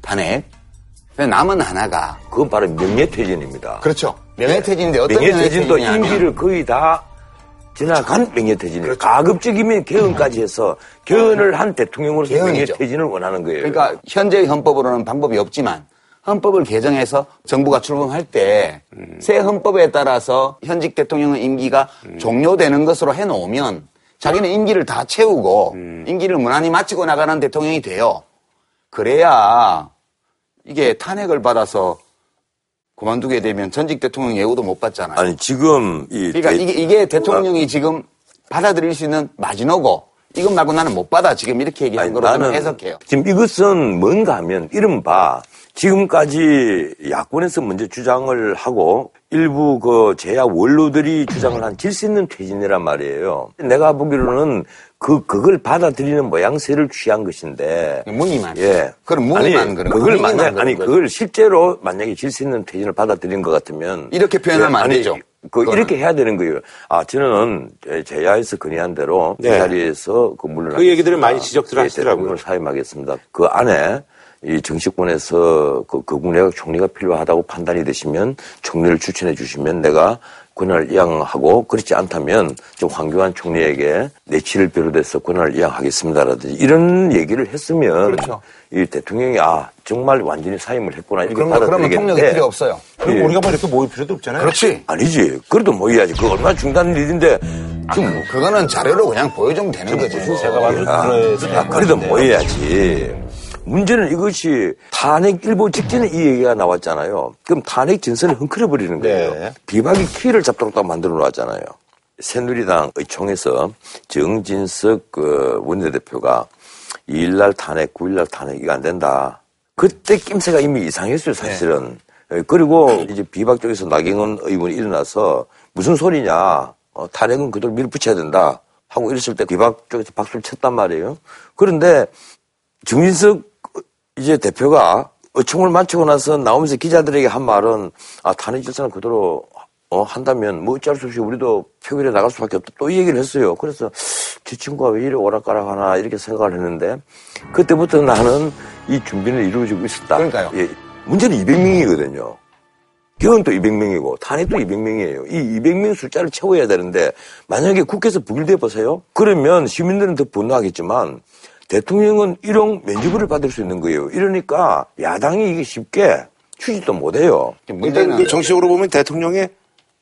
탄핵. 남은 하나가 그건 바로 명예퇴진입니다. 그렇죠. 명예퇴진인데 어떤 명예퇴진도 임기를 거의 다 지나간 명예퇴진이에요. 가급적이면 개헌까지 해서 개헌을 한 대통령으로서 개헌이죠. 명예퇴진을 원하는 거예요. 그러니까 현재의 헌법으로는 방법이 없지만 헌법을 개정해서 정부가 출범할 때 새 헌법에 따라서 현직 대통령의 임기가 종료되는 것으로 해놓으면 자기는 임기를 다 채우고 임기를 무난히 마치고 나가는 대통령이 돼요. 그래야 이게 탄핵을 받아서 그만두게 되면 전직 대통령 예우도 못 받잖아요. 아니 지금 이 그러니까 대- 이게, 이게 대통령이 지금 받아들일 수 있는 마지노고 이것 말고 나는 못 받아 지금 이렇게 아니, 거로 저는 해석해요. 지금 이것은 뭔가 하면 이른바 지금까지 야권에서 먼저 주장을 하고 일부 그 제야 원로들이 주장을 한 질서 있는 퇴진이란 말이에요. 내가 보기로는 그 그걸 받아들이는 모양새를 취한 것인데 무늬만. 예. 그럼 무늬만 그런 그걸 만약 아니 거죠. 그걸 실제로 만약에 질서 있는 퇴진을 받아들인 것 같으면 이렇게 표현하면 안 아니, 되죠. 그 그거는. 이렇게 해야 되는 거예요. 아 저는 제- 제야에서 건의한 대로 그 네. 자리에서 그 물러나. 그 얘기들을 많이 지적들 예, 하시더라고요. 사임하겠습니다. 그 안에 이 정치권에서 그 거국내각 총리가 필요하다고 판단이 되시면 총리를 추천해 주시면 내가 권한을 이양하고 그렇지 않다면 좀 황교안 총리에게 내치를 비롯해서 권한을 이양하겠습니다라든지 이런 얘기를 했으면 그렇죠. 이 대통령이 아 정말 완전히 사임을 했구나 이렇게 그런 거 그러면 받아들이겠는데 통력이 필요 없어요. 그럼 예. 우리가 뭐 이렇게 모일 필요도 없잖아요. 그렇지. 아니지 그래도 모여야지 그 얼마나 중단한 일인데 지금 뭐 그거는 자료로 그냥 보여주면 되는 거지. 제가 봐도 그래서 아, 그래도 모여야지. 문제는 이것이 탄핵 일보 직전에 이 얘기가 나왔잖아요. 그럼 탄핵 전선을 흥크려버리는 거예요. 네. 비박이 키를 잡도록 딱 만들어 놨잖아요. 새누리당 의 총에서 정진석 그 원내대표가 2일날 탄핵, 9일날 탄핵 이거 안 된다. 그때 낌새가 이미 이상했어요, 사실은. 예, 그리고 이제 비박 쪽에서 나경원 의원이 일어나서 무슨 소리냐. 어, 탄핵은 그대로 밀어붙여야 된다. 하고 이랬을 때 비박 쪽에서 박수를 쳤단 말이에요. 그런데 정진석 이제 대표가 의총을 마치고 나서 나오면서 기자들에게 한 말은 아 탄핵 절차는 그대로 어, 한다면 뭐 어쩔 수 없이 우리도 표결에 나갈 수밖에 없다 또 이 얘기를 했어요. 그래서 저 친구가 왜 이래 오락가락하나 이렇게 생각을 했는데 그때부터 나는 이 준비는 이루어지고 있었다. 그러니까요. 예, 문제는 200명이거든요. 개헌도 200명이고 탄핵도 200명이에요. 이 200명 숫자를 채워야 되는데 만약에 국회에서 부결돼 보세요. 그러면 시민들은 더 분노하겠지만 대통령은 1억 면죄부를 받을 수 있는 거예요. 이러니까 야당이 이게 쉽게 취지도 못해요. 일단 문제는 그 정치적으로 보면 대통령의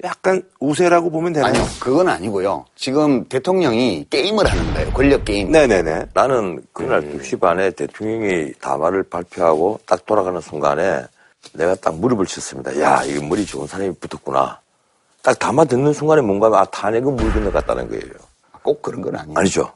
약간 우세라고 보면 되나요? 아니요. 그건 아니고요. 지금 대통령이 게임을 하는 거예요. 권력 게임. 네네네. 나는 그날 2시 반에 대통령이 담화를 발표하고 딱 돌아가는 순간에 내가 딱 무릎을 쳤습니다. 야, 이거 머리 좋은 사람이 붙었구나. 딱 담화 듣는 순간에 뭔가 아, 탄핵은 물 건너갔다는 거예요. 꼭 그런 건 아니에요. 아니죠.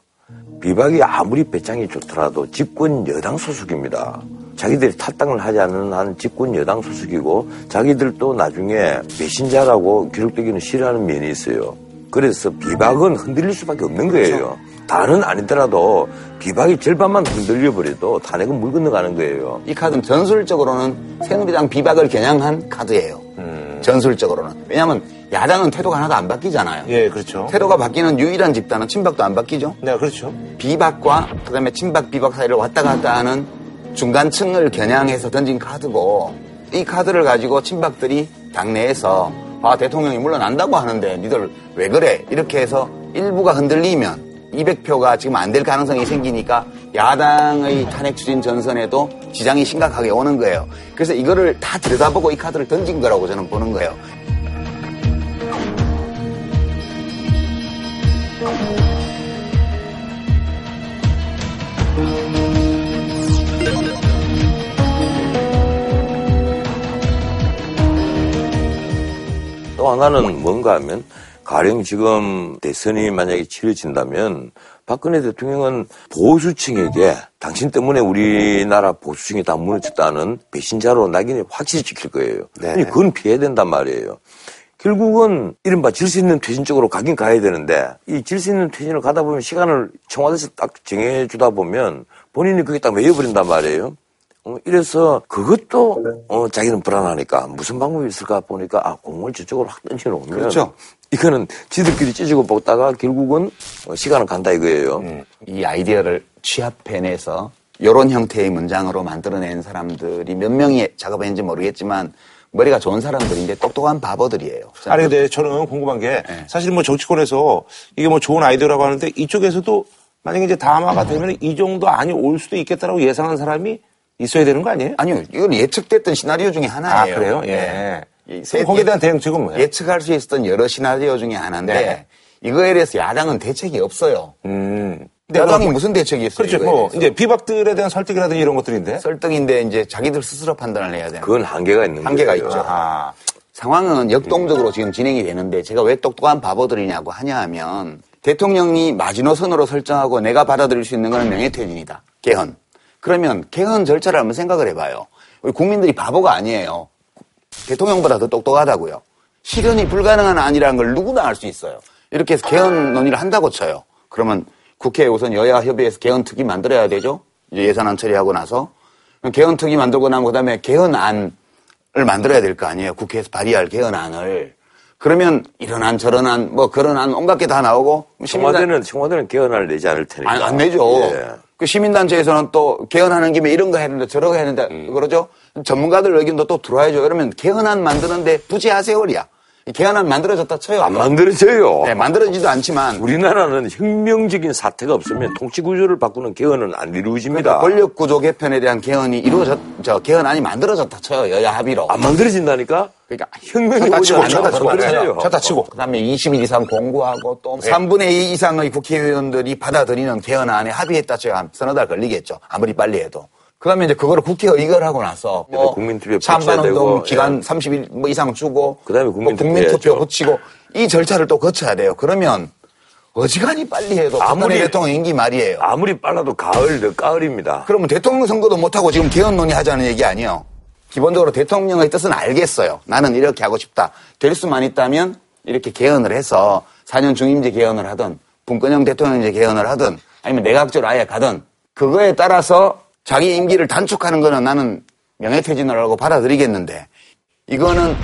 비박이 아무리 배짱이 좋더라도 집권 여당 소속입니다. 자기들이 탈당을 하지 않는 한 집권 여당 소속이고 자기들도 나중에 배신자라고 기록되기는 싫어하는 면이 있어요. 그래서 비박은 흔들릴 수밖에 없는 거예요. 다는 아니더라도 비박이 절반만 흔들려버려도 탄핵은 물 건너가는 거예요. 이 카드는 전술적으로는 새누리당 비박을 겨냥한 카드예요. 전술적으로는. 왜냐하면 야당은 태도가 하나도 안 바뀌잖아요. 예, 그렇죠. 태도가 바뀌는 유일한 집단은 친박도 안 바뀌죠. 네, 그렇죠. 비박과 그다음에 친박 비박 사이를 왔다 갔다 하는 중간층을 겨냥해서 던진 카드고 이 카드를 가지고 친박들이 당내에서 아 대통령이 물러난다고 하는데 니들 왜 그래 이렇게 해서 일부가 흔들리면 200표가 지금 안 될 가능성이 생기니까 야당의 탄핵 추진 전선에도 지장이 심각하게 오는 거예요. 그래서 이거를 다 들여다보고 이 카드를 던진 거라고 저는 보는 거예요. 하나는 뭔가 하면 가령 지금 대선이 만약에 치러진다면 박근혜 대통령은 보수층에게 당신 때문에 우리나라 보수층이 다 무너졌다는 배신자로 낙인이 확실히 찍힐 거예요. 네. 아니, 그건 피해야 된단 말이에요. 결국은 이른바 질 수 있는 퇴진 쪽으로 가긴 가야 되는데 이 질 수 있는 퇴진을 가다 보면 시간을 청와대에서 딱 정해주다 보면 본인이 그게 딱 매여버린단 말이에요. 어, 이래서 그것도 어, 자기는 불안하니까 무슨 방법이 있을까 보니까 아 공을 저쪽으로 확 던져놓으면 그렇죠. 이거는 지들끼리 찢어고 먹다가 결국은 어, 시간은 간다 이거예요. 이 아이디어를 취합해내서 이런 형태의 문장으로 만들어낸 사람들이 몇 명이 작업했는지 모르겠지만 머리가 좋은 사람들인데 똑똑한 바보들이에요. 아니 근데 저는 궁금한 게 사실 뭐 정치권에서 이게 뭐 좋은 아이디어라고 하는데 이쪽에서도 만약에 이제 다마가 되면 이 정도 안이 올 수도 있겠다라고 예상한 사람이 있어야 되는 거 아니에요? 아니요, 이건 예측됐던 시나리오 중에 아, 하나예요. 그래요? 네. 예. 이 그럼 거기에 대한 대응책은 뭐예요? 예측할 수 있었던 여러 시나리오 중에 하나인데 네. 이거에 대해서 야당은 대책이 없어요. 음. 야당이 무슨 대책이 있어요? 그렇죠. 뭐 대해서? 이제 비박들에 대한 설득이라든지 이런 것들인데. 설득인데 이제 자기들 스스로 판단을 해야 되는 그건 한계가 있는 한계가 거예요. 있죠. 아. 상황은 역동적으로 지금 진행이 되는데 제가 왜 똑똑한 바보들이냐고 하냐 하면 대통령이 마지노선으로 설정하고 내가 받아들일 수 있는 건 명예퇴진이다. 개헌. 그러면 개헌 절차를 한번 생각을 해봐요. 우리 국민들이 바보가 아니에요. 대통령보다 더 똑똑하다고요. 실현이 불가능한 안이라는 걸 누구나 알 수 있어요. 이렇게 해서 개헌 논의를 한다고 쳐요. 그러면 국회에 우선 여야 협의해서 개헌 특위 만들어야 되죠. 예산안 처리하고 나서 그럼 개헌 특위 만들고 나면 그 다음에 개헌안을 만들어야 될 거 아니에요. 국회에서 발의할 개헌안을. 그러면 이런 안 저런 안 뭐 그런 안 온갖 게 다 나오고 청와대는 청와대는 개헌안을 내지 않을 테니까. 안, 안 내죠. 예. 그 시민단체에서는 또 개헌하는 김에 이런 거 된다, 저런 거 된다, 음. 그러죠? 전문가들 의견도 또 들어와야죠. 그러면 개헌안 만드는데 부지하세월이야. 개헌안 만들어졌다 쳐요. 안 만들어져요. 네, 만들어지도 않지만 우리나라는 혁명적인 사태가 없으면 통치 구조를 바꾸는 개헌은 안 이루어집니다. 권력 구조 개편에 대한 개헌이 이루어졌, 저 개헌안이 만들어졌다 쳐요. 여야 합의로. 안 만들어진다니까? 그러니까 혁명이 오지 않는다. 그래요. 쳤다 치고. 그다음에 20일 이상 공고하고 또 3분의 2 이상의 국회의원들이 받아들이는 개헌안에 합의했다 쳐야 서너 달 걸리겠죠. 아무리 빨리 해도. 그 다음에 이제 그거를 국회 의결하고 나서 그래도 국민투표 찬반운동 되고, 기간 예. 30일 뭐 이상 주고 그다음에 뭐 국민투표 국민투표 해야죠. 붙이고 이 절차를 또 거쳐야 돼요. 그러면 어지간히 빨리 해도 아무리- 대통령 임기 말이에요. 아무리 빨라도 가을, 늦가을입니다. 그러면 대통령 선거도 못 하고 지금 개헌 논의하자는 얘기 아니에요. 기본적으로 대통령의 뜻은 알겠어요. 나는 이렇게 하고 싶다. 될 수만 있다면 이렇게 개헌을 해서 4년 중임제 개헌을 하든 분권형 대통령제 개헌을 하든 아니면 내각제로 아예 가든 그거에 따라서 자기 임기를 단축하는 거는 나는 명예퇴진을 하고 받아들이겠는데 이거는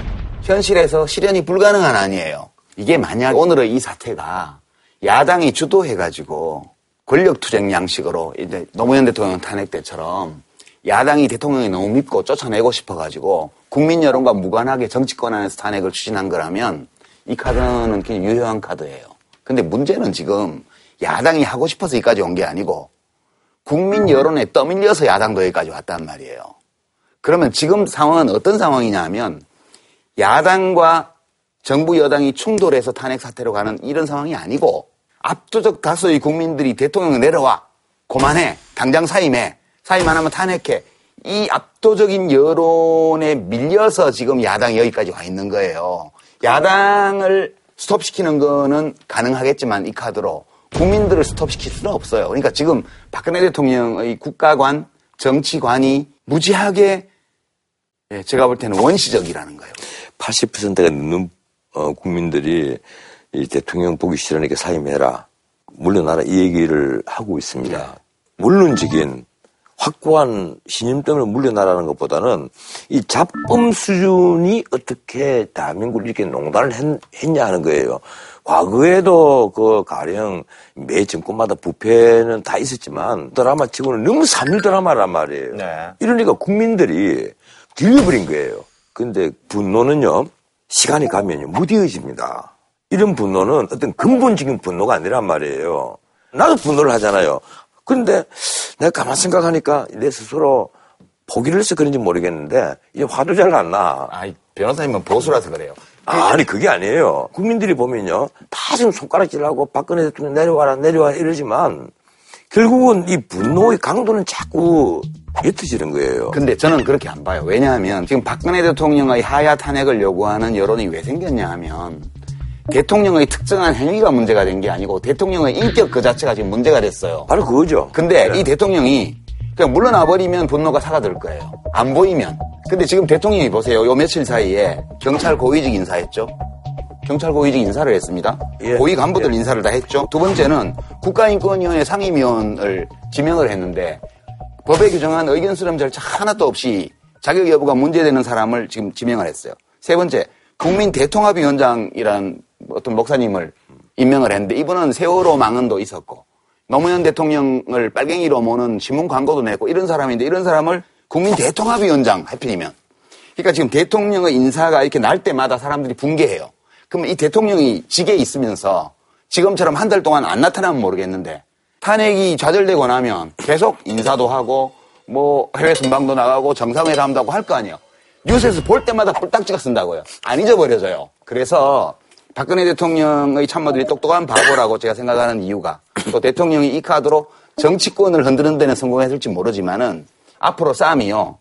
현실에서 실현이 불가능한 아니에요. 이게 만약 오늘의 이 사태가 야당이 주도해가지고 권력투쟁 양식으로 이제 노무현 대통령 탄핵 때처럼 야당이 대통령이 너무 밉고 쫓아내고 싶어가지고 국민 여론과 무관하게 정치권 안에서 탄핵을 추진한 거라면 이 카드는 그냥 유효한 카드예요. 근데 문제는 지금 야당이 하고 싶어서 여기까지 온 게 아니고 국민 여론에 떠밀려서 야당도 여기까지 왔단 말이에요. 그러면 지금 상황은 어떤 상황이냐 하면 야당과 정부 여당이 충돌해서 탄핵 사태로 가는 이런 상황이 아니고 압도적 다수의 국민들이 대통령 내려와 그만해 당장 사임해 사임 안 하면 탄핵해 이 압도적인 여론에 밀려서 지금 야당이 여기까지 와 있는 거예요. 야당을 스톱시키는 거는 가능하겠지만 이 카드로 국민들을 스톱시킬 수는 없어요. 그러니까 지금 박근혜 대통령의 국가관, 정치관이 무지하게 예, 제가 볼 때는 원시적이라는 거예요. 80%가 넘는 어, 국민들이 이 대통령 보기 싫으니까 사임해라. 물러나라. 이 얘기를 하고 있습니다. 물론적인 확고한 신임 때문에 물러나라는 것보다는 이 잡음 수준이 어떻게 대한민국을 이렇게 농단을 했, 했냐 하는 거예요. 과거에도 그 가령 매 정권마다 부패는 다 있었지만 드라마 치고는 너무 산일 드라마란 말이에요. 네. 이러니까 국민들이 길려버린 거예요. 근데 분노는요, 시간이 가면요, 무뎌집니다. 이런 분노는 어떤 근본적인 분노가 아니란 말이에요. 나도 분노를 하잖아요. 그런데 내가 가만 생각하니까 내 스스로 포기를 해서 그런지 모르겠는데 이제 화도 잘 안 나. 아, 변호사님은 보수라서 그래요. 아, 아니 그게 아니에요. 국민들이 보면요, 다 지금 손가락질하고 박근혜 대통령 내려와라 내려와 이러지만 결국은 이 분노의 강도는 자꾸 옅어지는 거예요. 근데 저는 그렇게 안 봐요. 왜냐하면 지금 박근혜 대통령의 하야 탄핵을 요구하는 여론이 왜 생겼냐 하면 대통령의 특정한 행위가 문제가 된 게 아니고 대통령의 인격 그 자체가 지금 문제가 됐어요. 바로 그거죠. 근데 이 대통령이 그냥 물러나 버리면 분노가 사라질 거예요. 안 보이면. 근데 지금 대통령이 보세요. 요 며칠 사이에 경찰 고위직 인사했죠. 경찰 고위직 인사를 했습니다. 예. 고위 간부들 인사를 다 했죠. 두 번째는 국가인권위원회 상임위원을 지명을 했는데 법에 규정한 의견 수렴 절차 하나도 없이 자격 여부가 문제되는 사람을 지금 지명을 했어요. 세 번째, 국민 대통합위원장이라는 어떤 목사님을 임명을 했는데 이분은 세월호 망언도 있었고 노무현 대통령을 빨갱이로 모는 신문 광고도 냈고 이런 사람인데 이런 사람을 국민 대통합위원장 하필이면 그러니까 지금 대통령의 인사가 이렇게 날 때마다 사람들이 붕괴해요. 그러면 이 대통령이 직에 있으면서 지금처럼 한 달 동안 안 나타나면 모르겠는데 탄핵이 좌절되고 나면 계속 인사도 하고 뭐 해외 순방도 나가고 정상회담도 하고 할 거 아니에요. 뉴스에서 볼 때마다 꼴딱지가 쓴다고요. 안 잊어버려져요. 그래서 박근혜 대통령의 참모들이 똑똑한 바보라고 제가 생각하는 이유가 또 대통령이 이 카드로 정치권을 흔드는 데는 성공했을지 모르지만은 앞으로 싸움이요.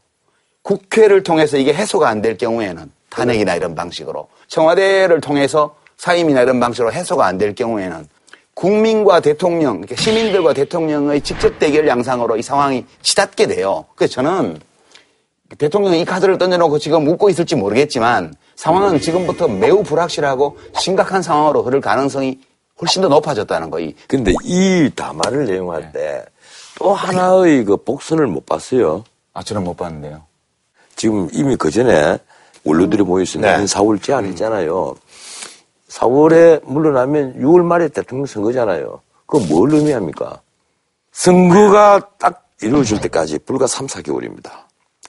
국회를 통해서 이게 해소가 안 될 경우에는 탄핵이나 이런 방식으로 청와대를 통해서 사임이나 이런 방식으로 해소가 안 될 경우에는 국민과 대통령, 시민들과 대통령의 직접 대결 양상으로 이 상황이 치닫게 돼요. 그래서 저는 대통령이 이 카드를 던져놓고 지금 웃고 있을지 모르겠지만 상황은 지금부터 매우 불확실하고 심각한 상황으로 흐를 가능성이 훨씬 더 높아졌다는 거. 이 근데 이 담화를 내용할 때 또 하나의 그 복선을 못 봤어요. 아, 저는 못 봤는데요. 지금 이미 그 전에 원로들이 모였으니까 네. 4월 제안했잖아요. 4월에 물러나면 6월 말에 대통령 선거잖아요. 그건 뭘 의미합니까? 선거가 딱 이루어질 때까지 불과 3, 4개월입니다.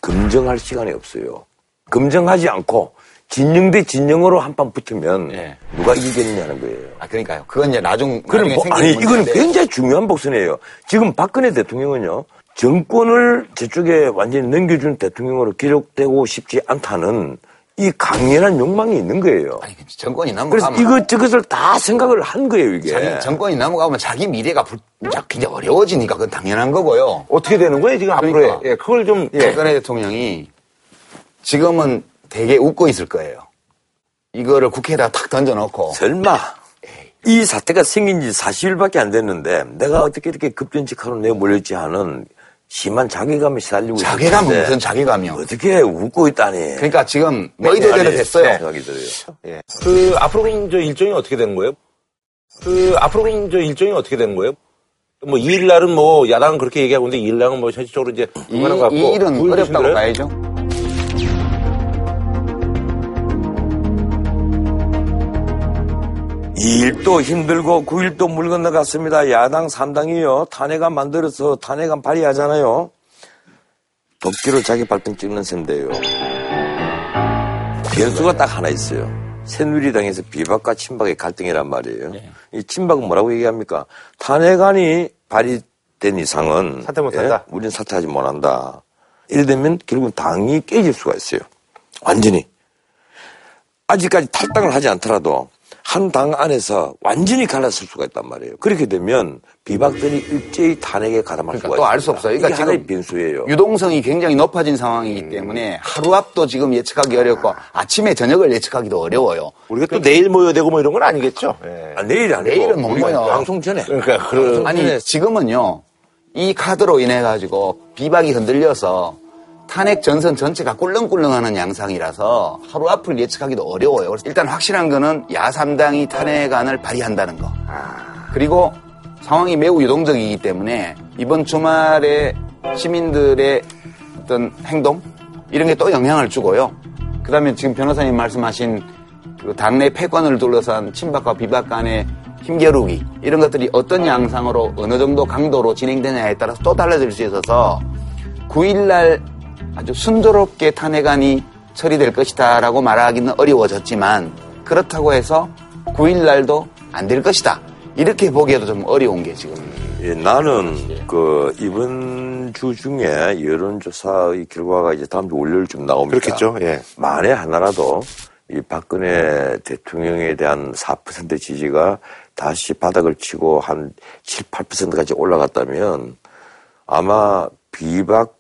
검증할 시간이 없어요. 검증하지 않고 진영 대 진영으로 한 판 붙으면 예. 누가 이기겠느냐는 거예요. 아, 그러니까요. 그건 이제 나중, 그럼 뭐, 아니 이건 굉장히 중요한 복선이에요. 지금 박근혜 대통령은요 정권을 저쪽에 완전히 넘겨준 대통령으로 기록되고 싶지 않다는 이 강렬한 욕망이 있는 거예요. 아니, 정권이 그래서 넘어가면 이것 저것을 다 생각을 한 거예요 이게. 자기 정권이 넘어가면 자기 미래가 불, 굉장히 어려워지니까 그건 당연한 거고요. 어떻게 되는 거예요, 지금 앞으로? 그러니까. 예, 그걸 좀, 예. 박근혜 대통령이 지금은 되게 웃고 있을 거예요. 이거를 국회에다 탁 던져놓고 설마 이 사태가 생긴 지 40일밖에 안 됐는데 내가 어떻게 이렇게 급전직하로 내몰렸지 하는 심한 자괴감에 시달리고 자괴감은 있는데 무슨 자괴감이요. 어떻게 웃고 있다니. 그러니까 지금 뭐 이대로 아니, 됐어요. 네. 생각이 들어요. 예. 그, 앞으로 저 일정이 어떻게 되는 거예요? 그, 앞으로 저 일정이 어떻게 되는 거예요? 뭐, 2일 날은 뭐, 야당은 그렇게 얘기하고 있는데, 2일 날은 뭐, 현실적으로 이제, 이, 불가능한 것 같고. 이 일은 어렵다고 봐야죠. 이일도 힘들고 9일도 물 건너갔습니다. 야당 3당이요. 탄핵안 만들어서 탄핵안 발의하잖아요. 도끼로 자기 발등 찍는 셈인데요. 변수가 딱 하나 있어요. 새누리당에서 비박과 친박의 갈등이란 말이에요. 이 친박은 뭐라고 얘기합니까? 탄핵안이 발의된 이상은 사퇴 못한다. 예? 우리는 사퇴하지 못한다. 이래 되면 결국은 당이 깨질 수가 있어요. 완전히. 아직까지 탈당을 하지 않더라도 한 당 안에서 완전히 갈라설 수가 있단 말이에요. 그렇게 되면 비박들이 일제히 탄핵에 가담할 그러니까 수가 또 알. 수 없어요. 그러니까 지금 변수예요. 유동성이 굉장히 높아진 상황이기 때문에 하루 앞도 지금 예측하기 어렵고 아침에 저녁을 예측하기도 어려워요. 우리가 또 내일 모여야 되고 뭐 이런 건 아니겠죠? 예. 아, 내일 아니고 내일은 못 모여. 방송 전에 그러니까, 그, 아니 지금은요 이 카드로 인해 가지고 비박이 흔들려서 탄핵 전선 전체가 꿀렁꿀렁하는 양상이라서 하루 앞을 예측하기도 어려워요. 일단 확실한 거는 야3당이 탄핵안을 발의한다는 거. 그리고 상황이 매우 유동적이기 때문에 이번 주말에 시민들의 어떤 행동 이런 게 또 영향을 주고요. 그다음에 지금 변호사님 말씀하신 그 당내 패권을 둘러싼 친박과 비박 간의 힘겨루기 이런 것들이 어떤 양상으로 어느 정도 강도로 진행되냐에 따라서 또 달라질 수 있어서 9일날 아주 순조롭게 탄핵안이 처리될 것이다 라고 말하기는 어려워졌지만 그렇다고 해서 9일날도 안 될 것이다 이렇게 보기에도 좀 어려운 게 지금 예, 나는 그 이번 주 중에 여론조사의 결과가 이제 다음 주 월요일쯤 나옵니다. 그렇겠죠, 예. 만에 하나라도 이 박근혜 대통령에 대한 4% 지지가 다시 바닥을 치고 한 7, 8%까지 올라갔다면 아마 비박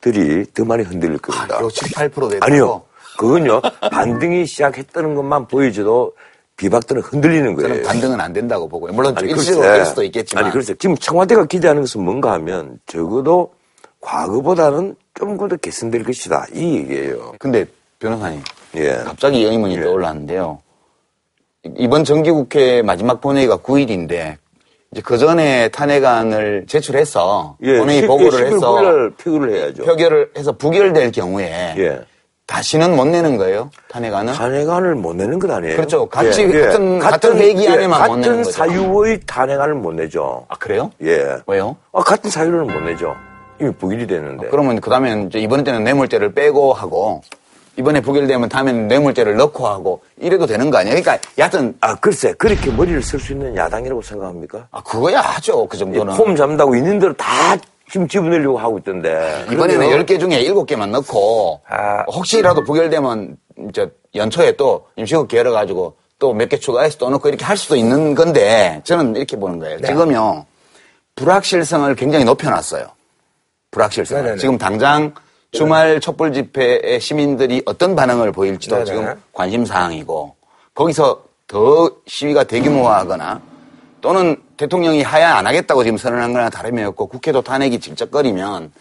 들이 더 많이 흔들릴 겁니다. 요 7, 8% 됐다고 아니요. 그건요, 반등이 시작했다는 것만 보여줘도 비박들은 흔들리는 거예요. 저는 반등은 안 된다고 보고요. 물론 아니, 일시적으로. 될 수도 있겠지만. 아니, 그렇죠. 지금 청와대가 기대하는 것은 뭔가 하면 적어도 과거보다는 좀더 개선될 것이다. 이 얘기예요. 근데 변호사님, 예. 갑자기 이 의문이 예. 떠올랐는데요. 이번 정기국회 마지막 본회의가 9일인데 이제 그 전에 탄핵안을 제출해서 본회의 보고를 해서 9일 표결을 해야죠. 표결을 해서 부결될 경우에 예. 다시는 못 내는 거예요? 탄핵안은? 탄핵안을 못 내는 건 아니에요. 그렇죠. 같이 같은- 같은 회기 안에만 못 내는 같은 거죠. 사유의 탄핵안을 못 내죠. 아 그래요? 예. 왜요? 아, 같은 사유로는 못 내죠. 이미 부결이 됐는데. 그러면 그 다음에는 이제 이번 때는 뇌물죄를 빼고 하고 이번에 부결되면 다음에는 뇌물죄를 넣고 하고 이래도 되는 거 아니에요? 그러니까 여하튼 아, 글쎄, 그렇게 머리를 쓸 수 있는 야당이라고 생각합니까? 아 그거야 하죠 그 정도는. 폼 잡는다고 있는 대로 다 지금 집어넣으려고 하고 있던데. 이번에는 그러면 10개 중에 7개만 넣고 아. 혹시라도 부결되면 이제 연초에 또 임시국회 열어가지고 또 몇 개 추가해서 또 넣고 이렇게 할 수도 있는 건데 저는 이렇게 보는 거예요. 지금요 불확실성을 굉장히 높여놨어요. 불확실성을. 네네네. 지금 당장 주말 촛불 집회에 시민들이 어떤 반응을 보일지도 네네. 지금 관심 사항이고 거기서 더 시위가 대규모화하거나 또는 대통령이 하야 안 하겠다고 지금 선언한 거나 다름이 없고 국회도 탄핵이 질적거리면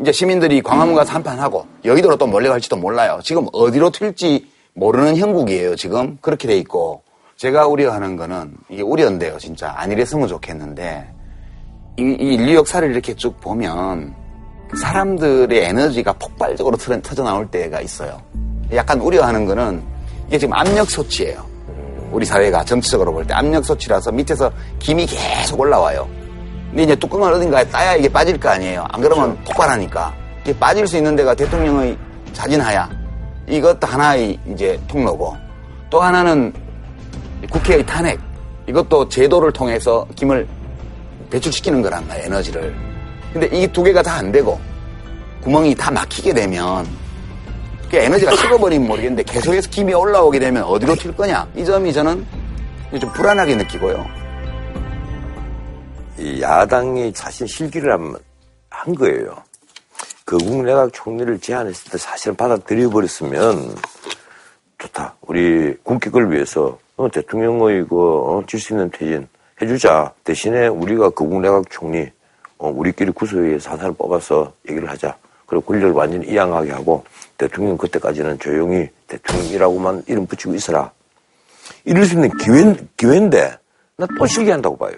이제 시민들이 광화문 가서 한판하고 여의도로 또 몰려갈지도 몰라요. 지금 어디로 튈지 모르는 형국이에요. 지금 그렇게 돼 있고 제가 우려하는 거는 이게 우려인데요. 진짜 안 이랬으면 좋겠는데 이, 이 인류 역사를 이렇게 쭉 보면 사람들의 에너지가 폭발적으로 터져, 나올 때가 있어요. 약간 우려하는 거는 이게 지금 압력 소치예요. 우리 사회가 정치적으로 볼 때 압력 소치라서 밑에서 김이 계속 올라와요. 근데 이제 뚜껑을 어딘가에 따야 이게 빠질 거 아니에요. 안 그러면 폭발하니까. 이게 빠질 수 있는 데가 대통령의 자진하야. 이것도 하나의 이제 통로고 또 하나는 국회의 탄핵. 이것도 제도를 통해서 김을 배출시키는 거란 말이에요. 에너지를. 근데 이 두 개가 다 안 되고 구멍이 다 막히게 되면 그 에너지가 식어버리면 모르겠는데 계속해서 김이 올라오게 되면 어디로 튈 거냐. 이 점이 저는 좀 불안하게 느끼고요. 이 야당이 사실 실기를 한, 한 거예요. 거국 내각 총리를 제안했을 때 사실은 받아들여 버렸으면 좋다. 우리 국익을 위해서 어, 대통령의 그, 어, 질수 있는 퇴진 해주자. 대신에 우리가 거국 내각 총리, 어, 우리끼리 구소회에 사산을 뽑아서 얘기를 하자. 그리고 권력을 완전히 이양하게 하고 대통령 그때까지는 조용히 대통령이라고만 이름 붙이고 있어라. 이럴 수 있는 기회, 기회인데 나 또 실기한다고 봐요.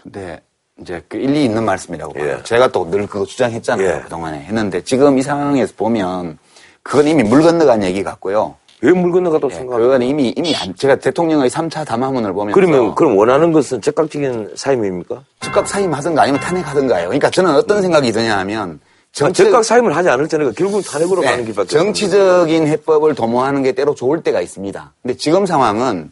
근데 이제 그 일리 있는 말씀이라고 봐요. 예. 제가 또 늘 그거 주장했잖아요. 예. 그동안에 했는데 지금 이 상황에서 보면 그건 이미 물 건너간 얘기 같고요. 왜 물 건너가도 예, 생각하고 그건 이미 이미 안- 제가 대통령의 3차 담화문을 보면서 그러면 그럼 원하는 것은 적극적인 사임입니까? 즉각 사임하든가 아니면 탄핵하든가요. 그러니까 저는 어떤 생각이 드냐 하면 정치, 아, 적극 사임을 하지 않을 때는 결국 탄핵으로 네, 가는 길밖에 정치적인 해법을 도모하는 게 때로 좋을 때가 있습니다. 근데 지금 상황은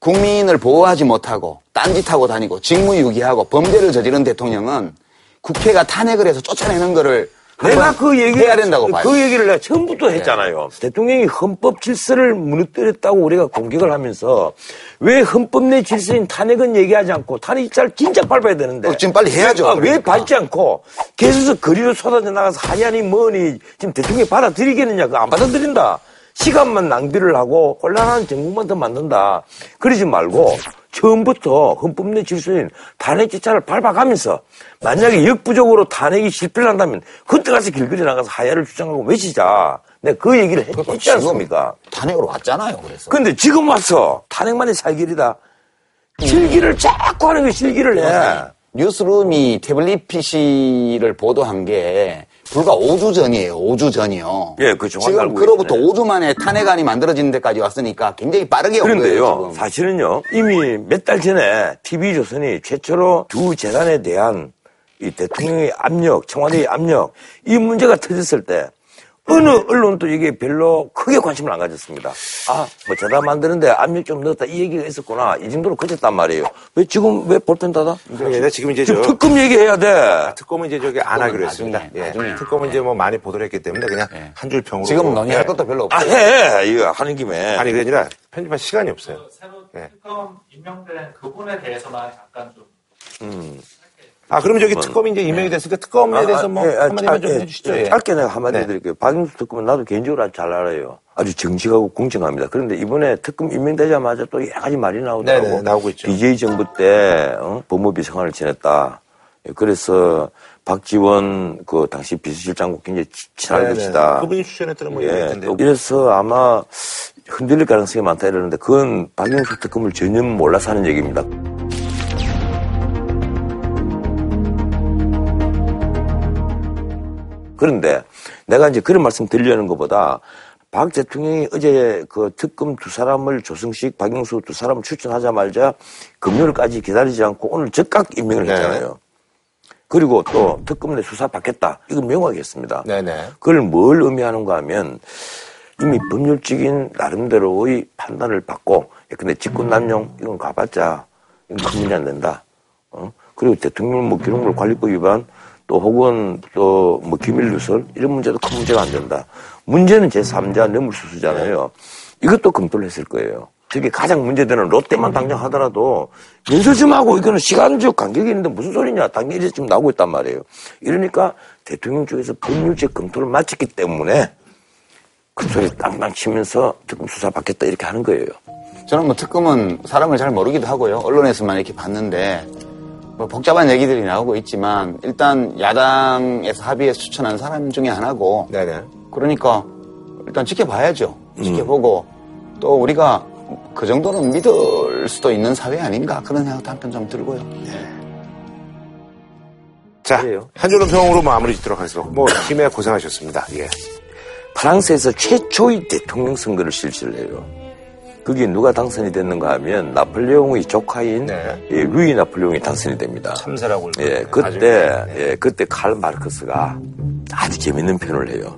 국민을 보호하지 못하고 딴짓하고 다니고 직무유기하고 범죄를 저지른 대통령은 국회가 탄핵을 해서 쫓아내는 거를 내가 그 얘기 해야 된다고 봐요. 그 얘기를 내가 처음부터 했잖아요. 대통령이 헌법 질서를 무너뜨렸다고 우리가 공격을 하면서 왜 헌법 내 질서인 탄핵은 얘기하지 않고 탄핵 잘 진작 밟아야 되는데 어, 지금 빨리 해야죠, 왜, 아, 왜 그러니까. 밟지 않고 계속 거리로 쏟아져 나가서 하야니 뭐니 지금 대통령이 받아들이겠느냐 그거 안 받아들인다. 시간만 낭비를 하고 혼란한 정국만 더 만든다. 그러지 말고 처음부터 헌법 내 질서인 탄핵 절차를 밟아가면서 만약에 역부족으로 탄핵이 실패를 한다면 그때 가서 길거리 나가서 하야를 주장하고 외치자. 내가 그 얘기를 했, 그러니까 지 않습니까? 탄핵으로 왔잖아요. 그래서 근데 지금 와서 탄핵만이 살길이다. 실기를 자꾸 하는 게 실기를 해. 뉴스룸이 태블릿 PC를 보도한 게 불과 5주 전이에요. 5주 전이요. 예, 그 정확히 지금 그로부터 있네. 5주 만에 탄핵안이 만들어진 데까지 왔으니까 굉장히 빠르게 온 거예요. 그런데요. 사실은요, 이미 몇 달 전에 TV조선이 최초로 두 재단에 대한 이 대통령의 압력, 청와대의 압력, 이 문제가 터졌을 때, 어느 언론도 이게 별로 크게 관심을 안 가졌습니다. 아, 뭐 재단 만드는데 압력 좀 넣었다. 이 얘기가 있었구나. 이 정도로 그쳤단 말이에요. 왜 지금 왜 볼펜 닫아? 그러니까 지금 이제 저 지금 특검 얘기해야 돼. 특검은 이제 저기 안 하기로 나중에, 했습니다. 예. 나중에. 특검은 이제 뭐 많이 보도를 했기 때문에 그냥 한줄 평으로. 지금 논의할 예. 것도 별로 아, 없어요. 해. 이거 하는 김에. 아니 그게 아니라 편집할 시간이 없어요. 새로 예. 특검 임명된 그분에 대해서만 약간 좀 음. 아, 그러면 저기 특검이 이제 임명이 됐으니까 특검에 대해서 뭐 예, 아, 한마디만 좀 예, 해주시죠. 예, 예. 짧게 내가 한마디 네. 드릴게요. 박영수 특검은 나도 개인적으로 아주 잘 알아요. 아주 정직하고 공정합니다. 그런데 이번에 특검 임명되자마자 또 여러 가지 말이 나오더라고. 네네, 나오고 있죠. DJ 정부 때 어? 법무비 생활을 지냈다. 예, 그래서 박지원 그 당시 비서실장과 굉장히 치- 친할 네네. 것이다. 그분이 추천했다는 뭐 예. 또 이래서 아마 흔들릴 가능성이 많다 이러는데 그건 박영수 특검을 전혀 몰라서 하는 얘기입니다. 그런데 내가 이제 그런 말씀 드리려는 것보다 박 대통령이 어제 그 특검 두 사람을 조승식, 박영수 두 사람을 추천하자마자 금요일까지 기다리지 않고 오늘 즉각 임명을 네. 했잖아요. 그리고 또 특검 내 수사 받겠다. 이거 명확했습니다. 네네. 그걸 뭘 의미하는가 하면 이미 법률적인 나름대로의 판단을 받고 야, 근데 직권 남용 이건 가봤자 이건 큰 문제 안 된다. 어? 그리고 대통령 뭐 기록물 관리법 위반 또 혹은 또 뭐 기밀 누설 이런 문제도 큰 문제가 안 된다. 문제는 제3자 뇌물수수잖아요. 이것도 검토를 했을 거예요. 저게 가장 문제되는 롯데만 당장 하더라도 연설 좀 하고 이거는 시간적 간격이 있는데 무슨 소리냐 당연히 이제 지금 나오고 있단 말이에요. 이러니까 대통령 쪽에서 법률적 검토를 마쳤기 때문에 그 소리 땅땅 치면서 특검 수사 받겠다 이렇게 하는 거예요. 저는 뭐 특검은 사람을 잘 모르기도 하고요. 언론에서만 이렇게 봤는데 뭐 복잡한 얘기들이 나오고 있지만 일단 야당에서 합의해서 추천한 사람 중에 하나고 네네. 그러니까 일단 지켜봐야죠. 지켜보고 또 우리가 그 정도는 믿을 수도 있는 사회 아닌가 그런 생각도 한편 좀 들고요. 자, 그래요. 한 줄로 평으로 마무리 짓도록 하겠습니다. 뭐, 팀에 고생하셨습니다. 예. 프랑스에서 최초의 대통령 선거를 실시를 해요. 그게 누가 당선이 됐는가 하면 나폴레옹의 조카인 네. 예, 루이 나폴레옹이 당선이 됩니다. 참사라고. 예, 그때 예, 그때 칼 마르크스가 아주 재밌는 표현을 해요.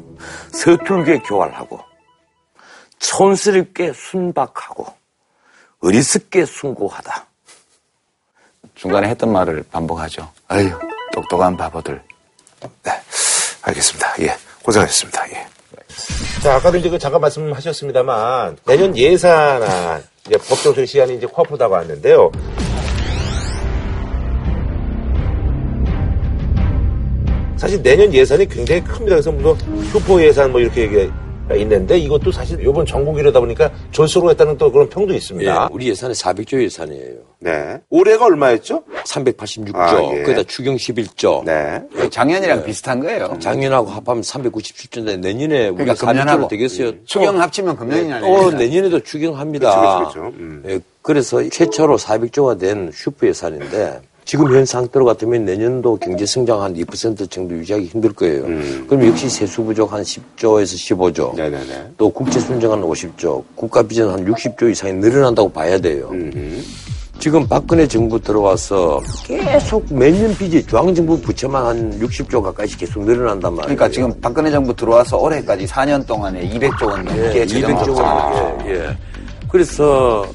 서툴게 교활하고 촌스럽게 순박하고 어리석게 숭고하다. 중간에 했던 말을 반복하죠. 아유 똑똑한 바보들. 네. 알겠습니다. 예. 고생하셨습니다. 예. 자, 아까도 이제 그 잠깐 말씀하셨습니다만, 내년 예산안, 이제 법정술 시한이 이제 코앞으로 다가왔는데요. 사실 내년 예산이 굉장히 큽니다. 그래서 뭐 슈퍼 예산 뭐 이렇게 얘기가 있는데 이것도 사실 이번 전국이라다 보니까 졸소로 했다는 또 그런 평도 있습니다. 예, 우리 예산이 400조 예산이에요. 네. 올해가 얼마였죠? 386조, 아, 예. 거기다 추경 11조. 네. 작년이랑 비슷한 거예요. 작년하고 합하면 397조인데 내년에 우리가 그러니까 금년하고 400조로 되겠어요. 추경 합치면 금년이 또 아니에요. 내년에도 추경합니다. 그렇죠, 그렇죠. 음. 예, 그래서 최초로 400조가 된 슈퍼 예산인데 지금 현 상태로 같으면 내년도 경제 성장 한 2% 정도 유지하기 힘들 거예요. 그럼 역시 세수 부족 한 10조에서 15조. 음. 네네네. 또 국채 순정 한 50조, 국가 비전 한 60조 이상이 늘어난다고 봐야 돼요. 음. 지금 박근혜 정부 들어와서 계속 매년 빚이 중앙정부 부채만 한 60조 가까이씩 계속 늘어난단 말이에요. 그러니까 지금 박근혜 정부 들어와서 올해까지 4년 동안에 200조 원 넘게 예, 재정 200조 적자. 원. 예, 예. 그래서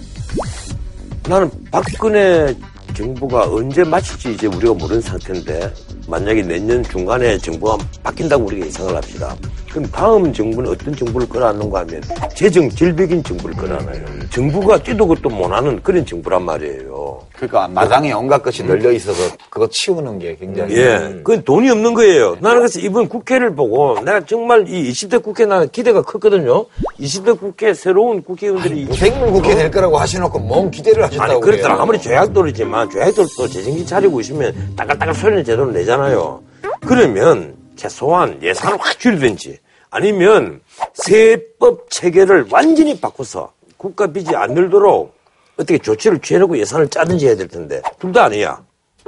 나는 박근혜 정부가 언제 마칠지 이제 우리가 모르는 상태인데 만약에 내년 중간에 정부가 바뀐다고 우리가 예상을 합시다. 그럼 다음 정부는 어떤 정부를 끌어안는가 하면 재정 질벽인 정부를 끌어안아요. 정부가 뛰도 것도 못하는 그런 정부란 말이에요. 그러니까 마당에 온갖 것이 널려 있어서 그거 치우는 게 굉장히 예. 그건 돈이 없는 거예요. 나는 그래서 이번 국회를 보고 내가 정말 이 20대 국회 나는 기대가 컸거든요. 20대 국회 새로운 국회의원들이 무생물 국회 될 거라고 하셔놓고 뭔 기대를 하셨다고 아니 그렇더라 그래요. 아무리 죄악돌이지만 죄악돌도 재정기 차리고 있으면 따글따글 소리는 제대로 내잖아요 그러면 최소한 예산을 확 줄이든지 아니면 세법 체계를 완전히 바꿔서 국가 빚이 안 늘도록 어떻게 조치를 취해놓고 예산을 짜든지 해야 될 텐데 둘 다 아니야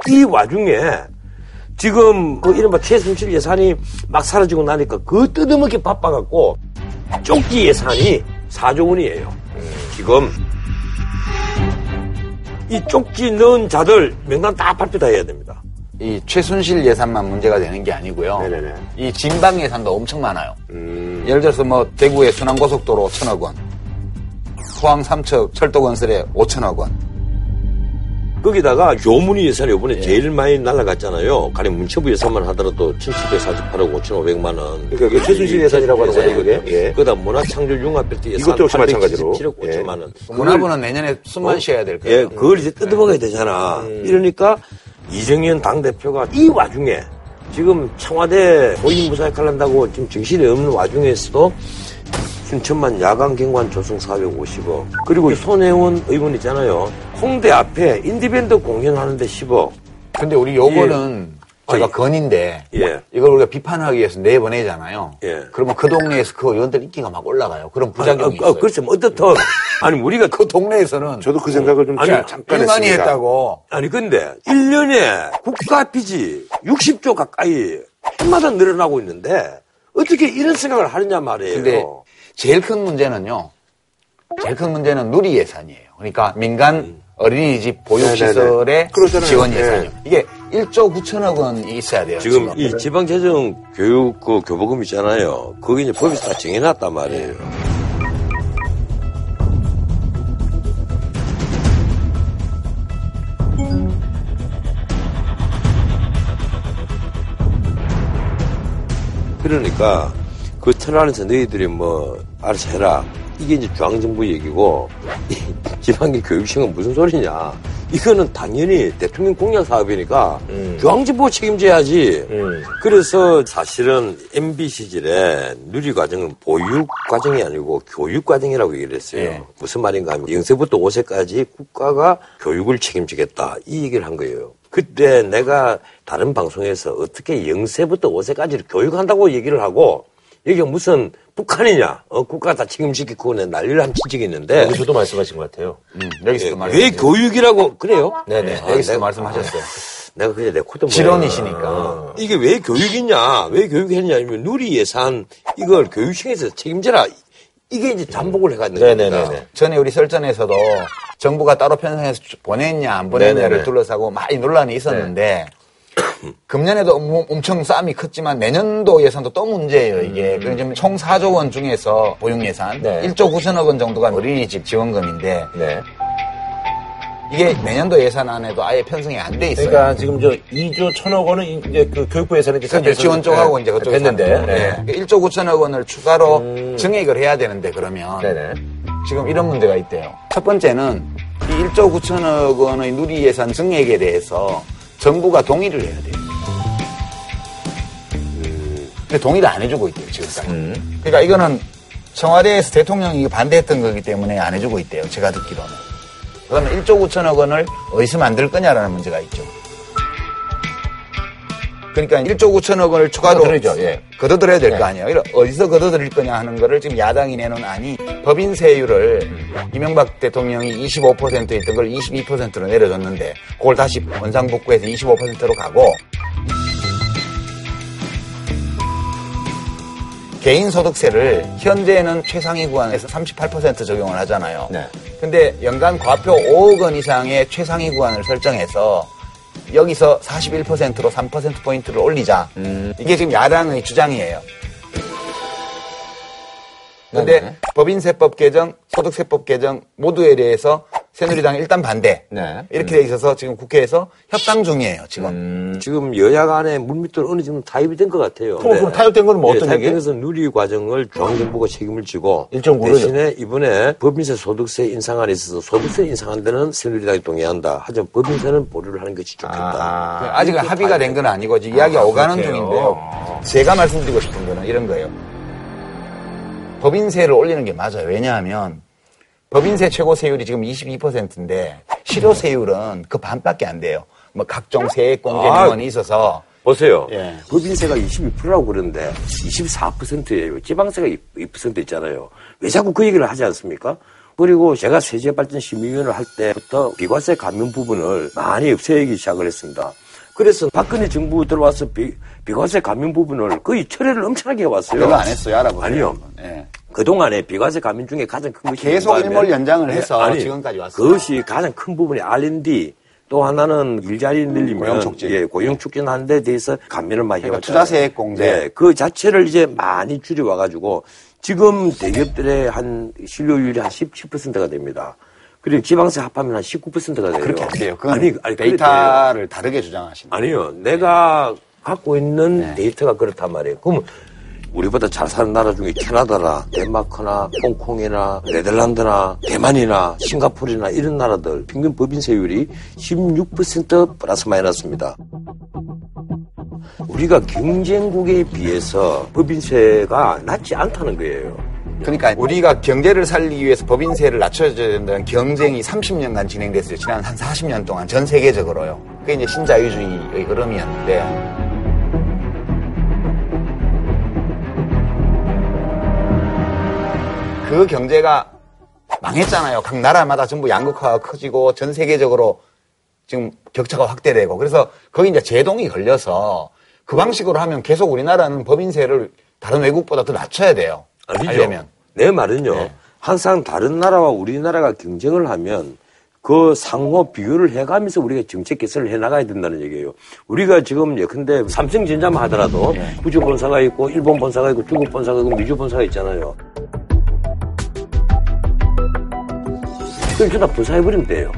이 와중에 지금 그 이른바 최순실 예산이 막 사라지고 나니까 그 뜯어먹기 바빠갖고 쪽지 예산이 4조 원이에요 지금 이 쪽지 넣은 자들 명단 다 발표 다 해야 됩니다. 이 최순실 예산만 문제가 되는 게 아니고요. 네네네. 이 진방 예산도 엄청 많아요. 음. 예를 들어서 뭐 대구의 순환고속도로 5천억 원, 포항 삼척 철도 건설에 5천억 원. 거기다가 교문위 예산이 이번에 제일 많이 날라갔잖아요. 가령 문체부 예산만 하더라도 1,748억 5,500만 원. 그러니까 그게 최순실 예산이라고 하는 거죠, 그게? 예. 그다음 문화창조융합벨트 예산 이것도 역시 마찬가지로. 7억 예. 5천만 원. 문화부는 내년에 숨만 쉬어야 될 거예요. 예, 그걸 이제 뜯어먹어야 되잖아. 이러니까 이정현 당대표가 이 와중에 지금 청와대 고임 무사역할한다고 지금 정신이 없는 와중에서도 순천만 야간 경관 조성 450억 그리고 손혜원 의원 있잖아요. 홍대 앞에 인디밴드 공연하는데 10억 근데 우리 요거는 제가 아니, 건인데 예. 이걸 우리가 비판하기 위해서 내보내잖아요. 예. 그러면 그 동네에서 그 의원들 인기가 막 올라가요. 그런 부작용이 아, 아, 있어요. 그렇죠 뭐 어떻든 아니 우리가 그 동네에서는 저도 그 생각을 좀 아니, 자- 잠깐 했습니다. 했다고 아니 근데 1년에 국가 빚이 60조 가까이 해마다 늘어나고 있는데 어떻게 이런 생각을 하느냐 말이에요. 근데 제일 큰 문제는요. 제일 큰 문제는 누리 예산이에요. 그러니까 민간 어린이집 보육시설의 네네네. 그러잖아요. 지원 네. 예산이요. 이게 1조 9천억 원이 있어야 돼요. 지금 이 지방재정 교육 그 교부금 있잖아요. 그게 이제 법에서 다 정해놨단 말이에요. 그러니까 그 틀 안에서 너희들이 뭐 알아서 해라. 이게 이제 중앙정부 얘기고 이 지방의 교육청은 무슨 소리냐. 이거는 당연히 대통령 공약 사업이니까 중앙정부가 책임져야지. 음. 그래서 사실은 MB 시절에 누리 과정은 보육 과정이 아니고 교육 과정이라고 얘기를 했어요. 예. 무슨 말인가 하면 0세부터 5세까지 국가가 교육을 책임지겠다. 이 얘기를 한 거예요. 그때 내가 다른 방송에서 어떻게 0세부터 5세까지를 교육한다고 얘기를 하고 이게 무슨 북한이냐? 어, 국가가 다 책임지겠고 내 난리를 한 친적이 있는데 여기서도 말씀하신 것 같아요. 음, 여기서도 예, 말씀. 왜 교육이라고 그래요? 네네. 아, 여기서도 내가- 말씀하셨어요. 내가 그냥 내 코드 지론이시니까. 이게 왜 교육이냐? 왜 교육했냐? 아니면 누리 예산 이걸 교육청에서 책임져라. 이게 이제 잠복을 해가 있는 겁니다. 네네네네. 전에 우리 설전에서도 정부가 따로 편성해서 보냈냐 안 보냈냐를 네네네. 둘러싸고 많이 논란이 있었는데 금년에도 엄- 엄청 싸움이 컸지만 내년도 예산도 또 문제예요 이게 그럼 지금 총 4조 원 중에서 보육 예산 네. 1조 9천억 원 정도가 어린이집 지원금인데 네. 이게 내년도 예산 안에도 아예 편성이 안 돼 있어요. 그러니까 지금 저 2조 1천억 원은 이제 그 교육부 예산에 이제 그렇죠. 지원 쪽하고 이제 그쪽 됐는데. 네. 1조 9천억 원을 추가로 증액을 해야 되는데 그러면 네네. 지금 이런 문제가 있대요. 첫 번째는 이 1조 9천억 원의 누리 예산 증액에 대해서 정부가 동의를 해야 돼요. 근데 동의를 안 해주고 있대요, 지금까지. 그러니까 이거는 청와대에서 대통령이 반대했던 거기 때문에 안 해주고 있대요, 제가 듣기로는. 그러면 1조 9천억 원을 어디서 만들 거냐라는 문제가 있죠. 그러니까 1조 9천억 원을 추가로 걷어들이죠, 예. 걷어들여야 될거 네. 아니에요. 어디서 걷어들일 거냐 하는 거를 지금 야당이 내놓은 안이 법인 세율을 이명박 대통령이 25%였던 걸 22%로 내려줬는데 그걸 다시 원상복구해서 25%로 가고 개인소득세를 현재는 최상위 구간에서 38% 적용을 하잖아요. 네. 근데 연간 과표 5억 원 이상의 최상위 구간을 설정해서 여기서 41%로 3%포인트를 올리자. 이게 지금 야당의 주장이에요. 근데 네네. 법인세법 개정, 소득세법 개정 모두에 대해서 새누리당이 일단 반대. 네. 이렇게 돼 있어서 지금 국회에서 협상 중이에요, 지금. 지금 여야 간에 물밑으로 어느 정도 타협이 된 것 같아요. 그럼, 그럼 타협된 거는 뭐 예, 어떤 얘기예요? 타협돼서 누리 과정을 중앙정부가 책임을 지고 대신에 이번에 법인세 소득세 인상안에 있어서 소득세 인상한 데는 새누리당이 동의한다. 하지만 법인세는 보류를 하는 것이 좋겠다. 아, 아직 합의가 된 건 아니고 지금 이야기가 오가는 그렇게요. 중인데요. 제가 말씀드리고 싶은 거는 이런 거예요. 법인세를 올리는 게 맞아요. 왜냐하면 법인세 최고 세율이 지금 22%인데 실효 세율은 그 반밖에 안 돼요. 뭐 각종 세액 공제 아. 민원이 있어서 보세요. 예. 법인세가 22%라고 그러는데 24%예요. 지방세가 2% 있잖아요. 왜 자꾸 그 얘기를 하지 않습니까? 그리고 제가 세제발전심의위원을 할 때부터 비과세 감면 부분을 많이 없애기 시작을 했습니다. 그래서 박근혜 정부 들어와서 비, 비과세 감면 부분을 거의 철회를 엄청나게 해왔어요. 별로 안 했어요. 알아보세요. 아니요. 예. 그동안에 비과세 감면 중에 가장 큰 것이 계속 일몰 연장을 해서 네, 아니, 지금까지 왔어요. 그것이 가장 큰 부분이 R&D 또 하나는 일자리 늘리면 고용 촉진. 예, 고용 촉진하는 데 대해서 감면을 많이 그러니까 해왔잖아요. 투자세액 공제. 네, 그 자체를 이제 많이 줄여 와가지고 지금 대기업들의 한 실효율이 한 17%가 됩니다. 그리고 지방세 합하면 한 19%가 돼요. 그렇게 안 돼요. 그건 아니, 아니. 데이터를 다르게 주장하시는 아니요. 내가 갖고 있는 네. 데이터가 그렇단 말이에요. 그러면 우리보다 잘 사는 나라 중에 캐나다나 덴마크나 홍콩이나 네덜란드나 대만이나 싱가포르나 이런 나라들 평균 법인세율이 16% 플러스 마이너스입니다. 우리가 경쟁국에 비해서 법인세가 낮지 않다는 거예요. 그러니까 우리가 경제를 살리기 위해서 법인세를 낮춰줘야 된다는 경쟁이 30년간 진행됐어요. 지난 한 40년 동안 전 세계적으로요. 그게 이제 신자유주의의 흐름이었는데 그 경제가 망했잖아요. 각 나라마다 전부 양극화가 커지고 전 세계적으로 지금 격차가 확대되고 그래서 거기 이제 제동이 걸려서 그 방식으로 하면 계속 우리나라는 법인세를 다른 외국보다 더 낮춰야 돼요. 아니죠. 하려면. 내 말은요. 네. 항상 다른 나라와 우리나라가 경쟁을 하면 그 상호 비교를 해가면서 우리가 정책 개선을 해나가야 된다는 얘기예요. 우리가 지금 예컨대 삼성전자만 하더라도 네. 구주 본사가 있고 일본 본사가 있고 중국 본사가 있고 미주 본사가 있잖아요. 전다 분사해버리면 돼요.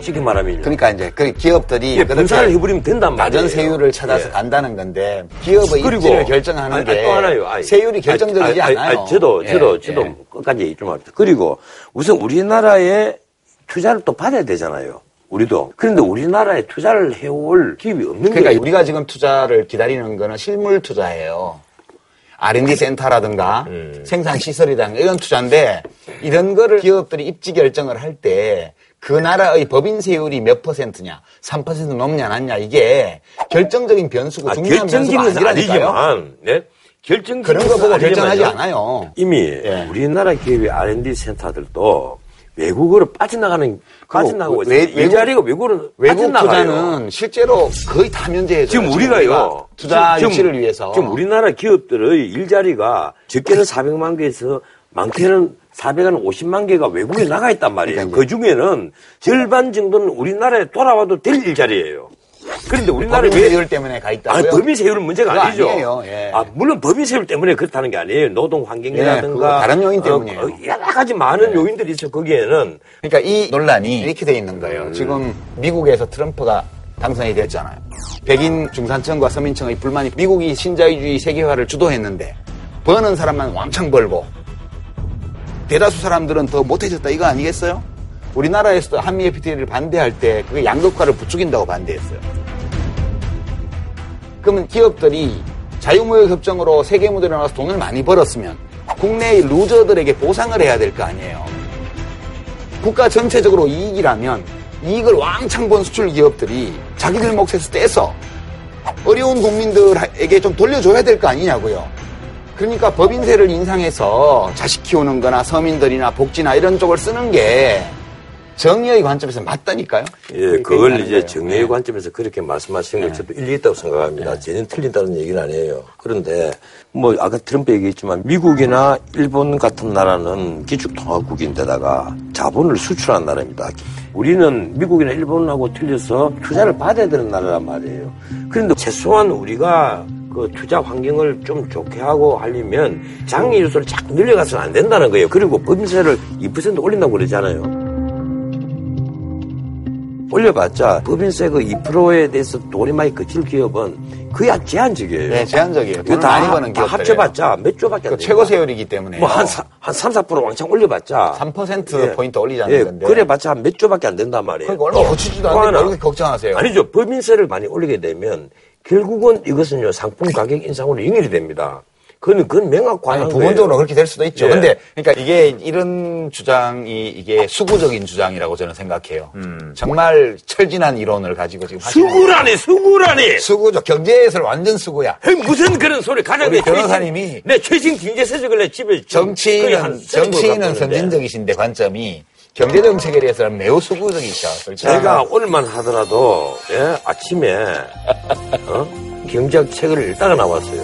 쉽게 말하면. 그러니까 이제 그 기업들이 예, 분사를 해버리면 된단 말이에요. 낮은 세율을 찾아서 예. 간다는 건데 기업의 그리고 입지를 결정하는 아니, 게 아니, 또 하나요. 아니, 세율이 결정적이지 않아요. 저도 예, 저도 저도 예. 끝까지 얘기 좀 합니다. 그리고 우선 우리나라에 투자를 또 받아야 되잖아요. 우리도. 그런데 우리나라에 투자를 해올 기업이 없는 그러니까 거예요. 우리가 지금 투자를 기다리는 거는 실물 투자예요. R&D 센터라든가 음. 생산 시설이라든가 이런 투자인데 이런 거를 기업들이 입지 결정을 할 때 그 나라의 법인 세율이 몇 퍼센트냐, 3% 넘냐 않냐 이게 결정적인 변수고 아, 중요한 변수가 아니라니까요. 아니지만, 네? 결정적인 그런 거 보고. 결정하지 않아요. 이미 예. 우리나라 기업의 R&D 센터들도 외국으로 빠져나가는 빠져나가고. 외- 외국- 일자리가 외국으로 외국 빠져나가요. 투자는 실제로 거의 다 면제해줘요. 지금 우리가요. 투자 유치를 위해서. 지금 우리나라 기업들의 일자리가 적게는 400만 개에서 많게는 400한 50만 개가 외국에 나가 있단 말이에요. 그러니까 그 중에는 절반 정도는 우리나라에 돌아와도 될 일자리예요. 그런데 우리나라 법인 왜 세율 때문에 가 있다고요? 아니, 법인 세율은 문제가 그거 아니죠. 아니에요. 예. 아, 물론 법인 세율 때문에 그렇다는 게 아니에요. 노동 예, 환경이라든가. 다른 요인 어, 때문이에요. 어, 여러 가지 많은 요인들이 있어, 거기에는. 그러니까 이 논란이 이렇게 돼 있는 음. 거예요. 지금 미국에서 트럼프가 당선이 됐잖아요. 백인 중산층과 서민층의 불만이 미국이 신자유주의 세계화를 주도했는데 버는 사람만 왕창 벌고 대다수 사람들은 더 못해졌다 이거 아니겠어요? 우리나라에서도 한미 FTA를 반대할 때 그게 양극화를 부추긴다고 반대했어요. 그러면 기업들이 자유무역 협정으로 세계 무대에 나가서 돈을 많이 벌었으면 국내의 루저들에게 보상을 해야 될 거 아니에요. 국가 전체적으로 이익이라면 이익을 왕창 번 수출 기업들이 자기들 몫에서 떼서 어려운 국민들에게 좀 돌려줘야 될 거 아니냐고요. 그러니까 법인세를 인상해서 자식 키우는 거나 서민들이나 복지나 이런 쪽을 쓰는 게 정의의 관점에서 맞다니까요. 예, 그게 그걸 이제 거예요. 정의의 네. 관점에서 그렇게 말씀하시는 건 저도 일리 있다고 생각합니다. 전혀 틀린다는 얘기는 아니에요. 그런데 뭐 아까 트럼프 얘기했지만 미국이나 일본 같은 나라는 기축통화국인데다가 자본을 수출한 나라입니다. 우리는 미국이나 일본하고 틀려서 투자를 받아야 되는 나라란 말이에요. 그런데 최소한 우리가 그 투자 환경을 좀 좋게 하고 하려면 요소를 자꾸 늘려가서는 안 된다는 거예요. 그리고 법인세를 2% 올린다고 그러잖아요. 올려봤자 법인세 그 2%에 대해서 돈이 많이 거칠 기업은 거의 제한적이에요. 네, 제한적이에요. 돈을 다, 많이 버는 다 기업들. 합쳐봤자 몇 조밖에 안그 됩니다. 최고 세율이기 때문에. 뭐한 한 3, 4% 왕창 올려봤자 3% 포인트 올리자는 예, 건데. 그래봤자 한몇 조밖에 안 된단 말이에요. 그러니까 얼마 거치지도 또 않는데 이렇게 걱정하세요? 아니죠. 법인세를 많이 올리게 되면 결국은 이것은요 상품 가격 인상으로 연결이 됩니다. 그건 그건 명확 거예요. 부분적으로 그렇게 될 수도 있죠. 예. 근데 그러니까 이게 이런 주장이 이게 수구적인 주장이라고 저는 생각해요. 정말 철진한 이론을 가지고 지금 수구라니 수구라니. 수구죠. 경제에서 완전 수구야. 무슨 그런 소리 가장 우리 변호사님이 내 최신 경제 세적을 내 집에 정치인은 정치인은. 선진적이신데 관점이 경제 정책에 대해서는 매우 수구적이셔. 그렇죠? 제가 오늘만 하더라도 예, 아침에 어? 경제학 책을 읽다가 나왔어요.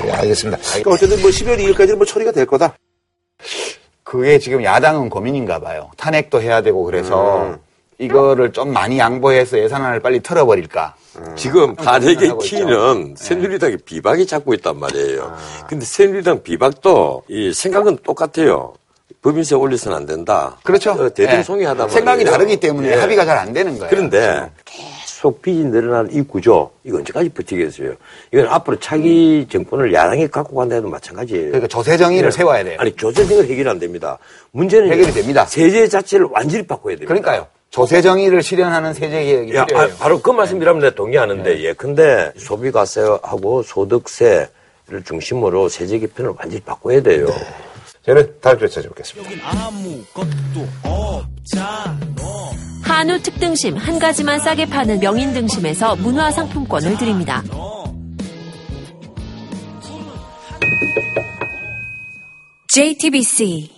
네, 알겠습니다. 그러니까 어쨌든 뭐 12월 2일까지는 뭐 처리가 될 거다. 그게 지금 야당은 고민인가 봐요. 탄핵도 해야 되고 그래서 음. 이거를 좀 많이 양보해서 예산안을 빨리 털어버릴까. 지금 탄핵의. 키는 새누리당이 비박이 잡고 있단 말이에요. 근데 새누리당 비박도 이 생각은 똑같아요. 법인세 올려서는 안 된다. 그렇죠. 어, 대등송이 예. 하다 생각이 말이에요. 다르기 때문에 예. 합의가 잘 안 되는 거예요. 그런데 계속 갈수록 빚이 늘어나는 이 구조, 이거 언제까지 버티겠어요? 이건 앞으로 차기 정권을 야당이 갖고 간다 해도 마찬가지예요. 그러니까 조세 정의를 네. 세워야 돼요. 아니, 조세정은 해결 안 됩니다. 문제는 해결이 됩니다. 세제 자체를 완전히 바꿔야 됩니다. 그러니까요. 조세 정의를 실현하는 세제 개혁이 야, 필요해요. 아, 바로 그 말씀이라면 내가 동의하는데, 예. 근데 소비가세하고 소득세를 중심으로 세제 개편을 완전히 바꿔야 돼요. 저는 다음 주에 찾아뵙겠습니다. 한우 특등심 한 가지만 싸게 파는 명인 등심에서 문화 상품권을 드립니다. JTBC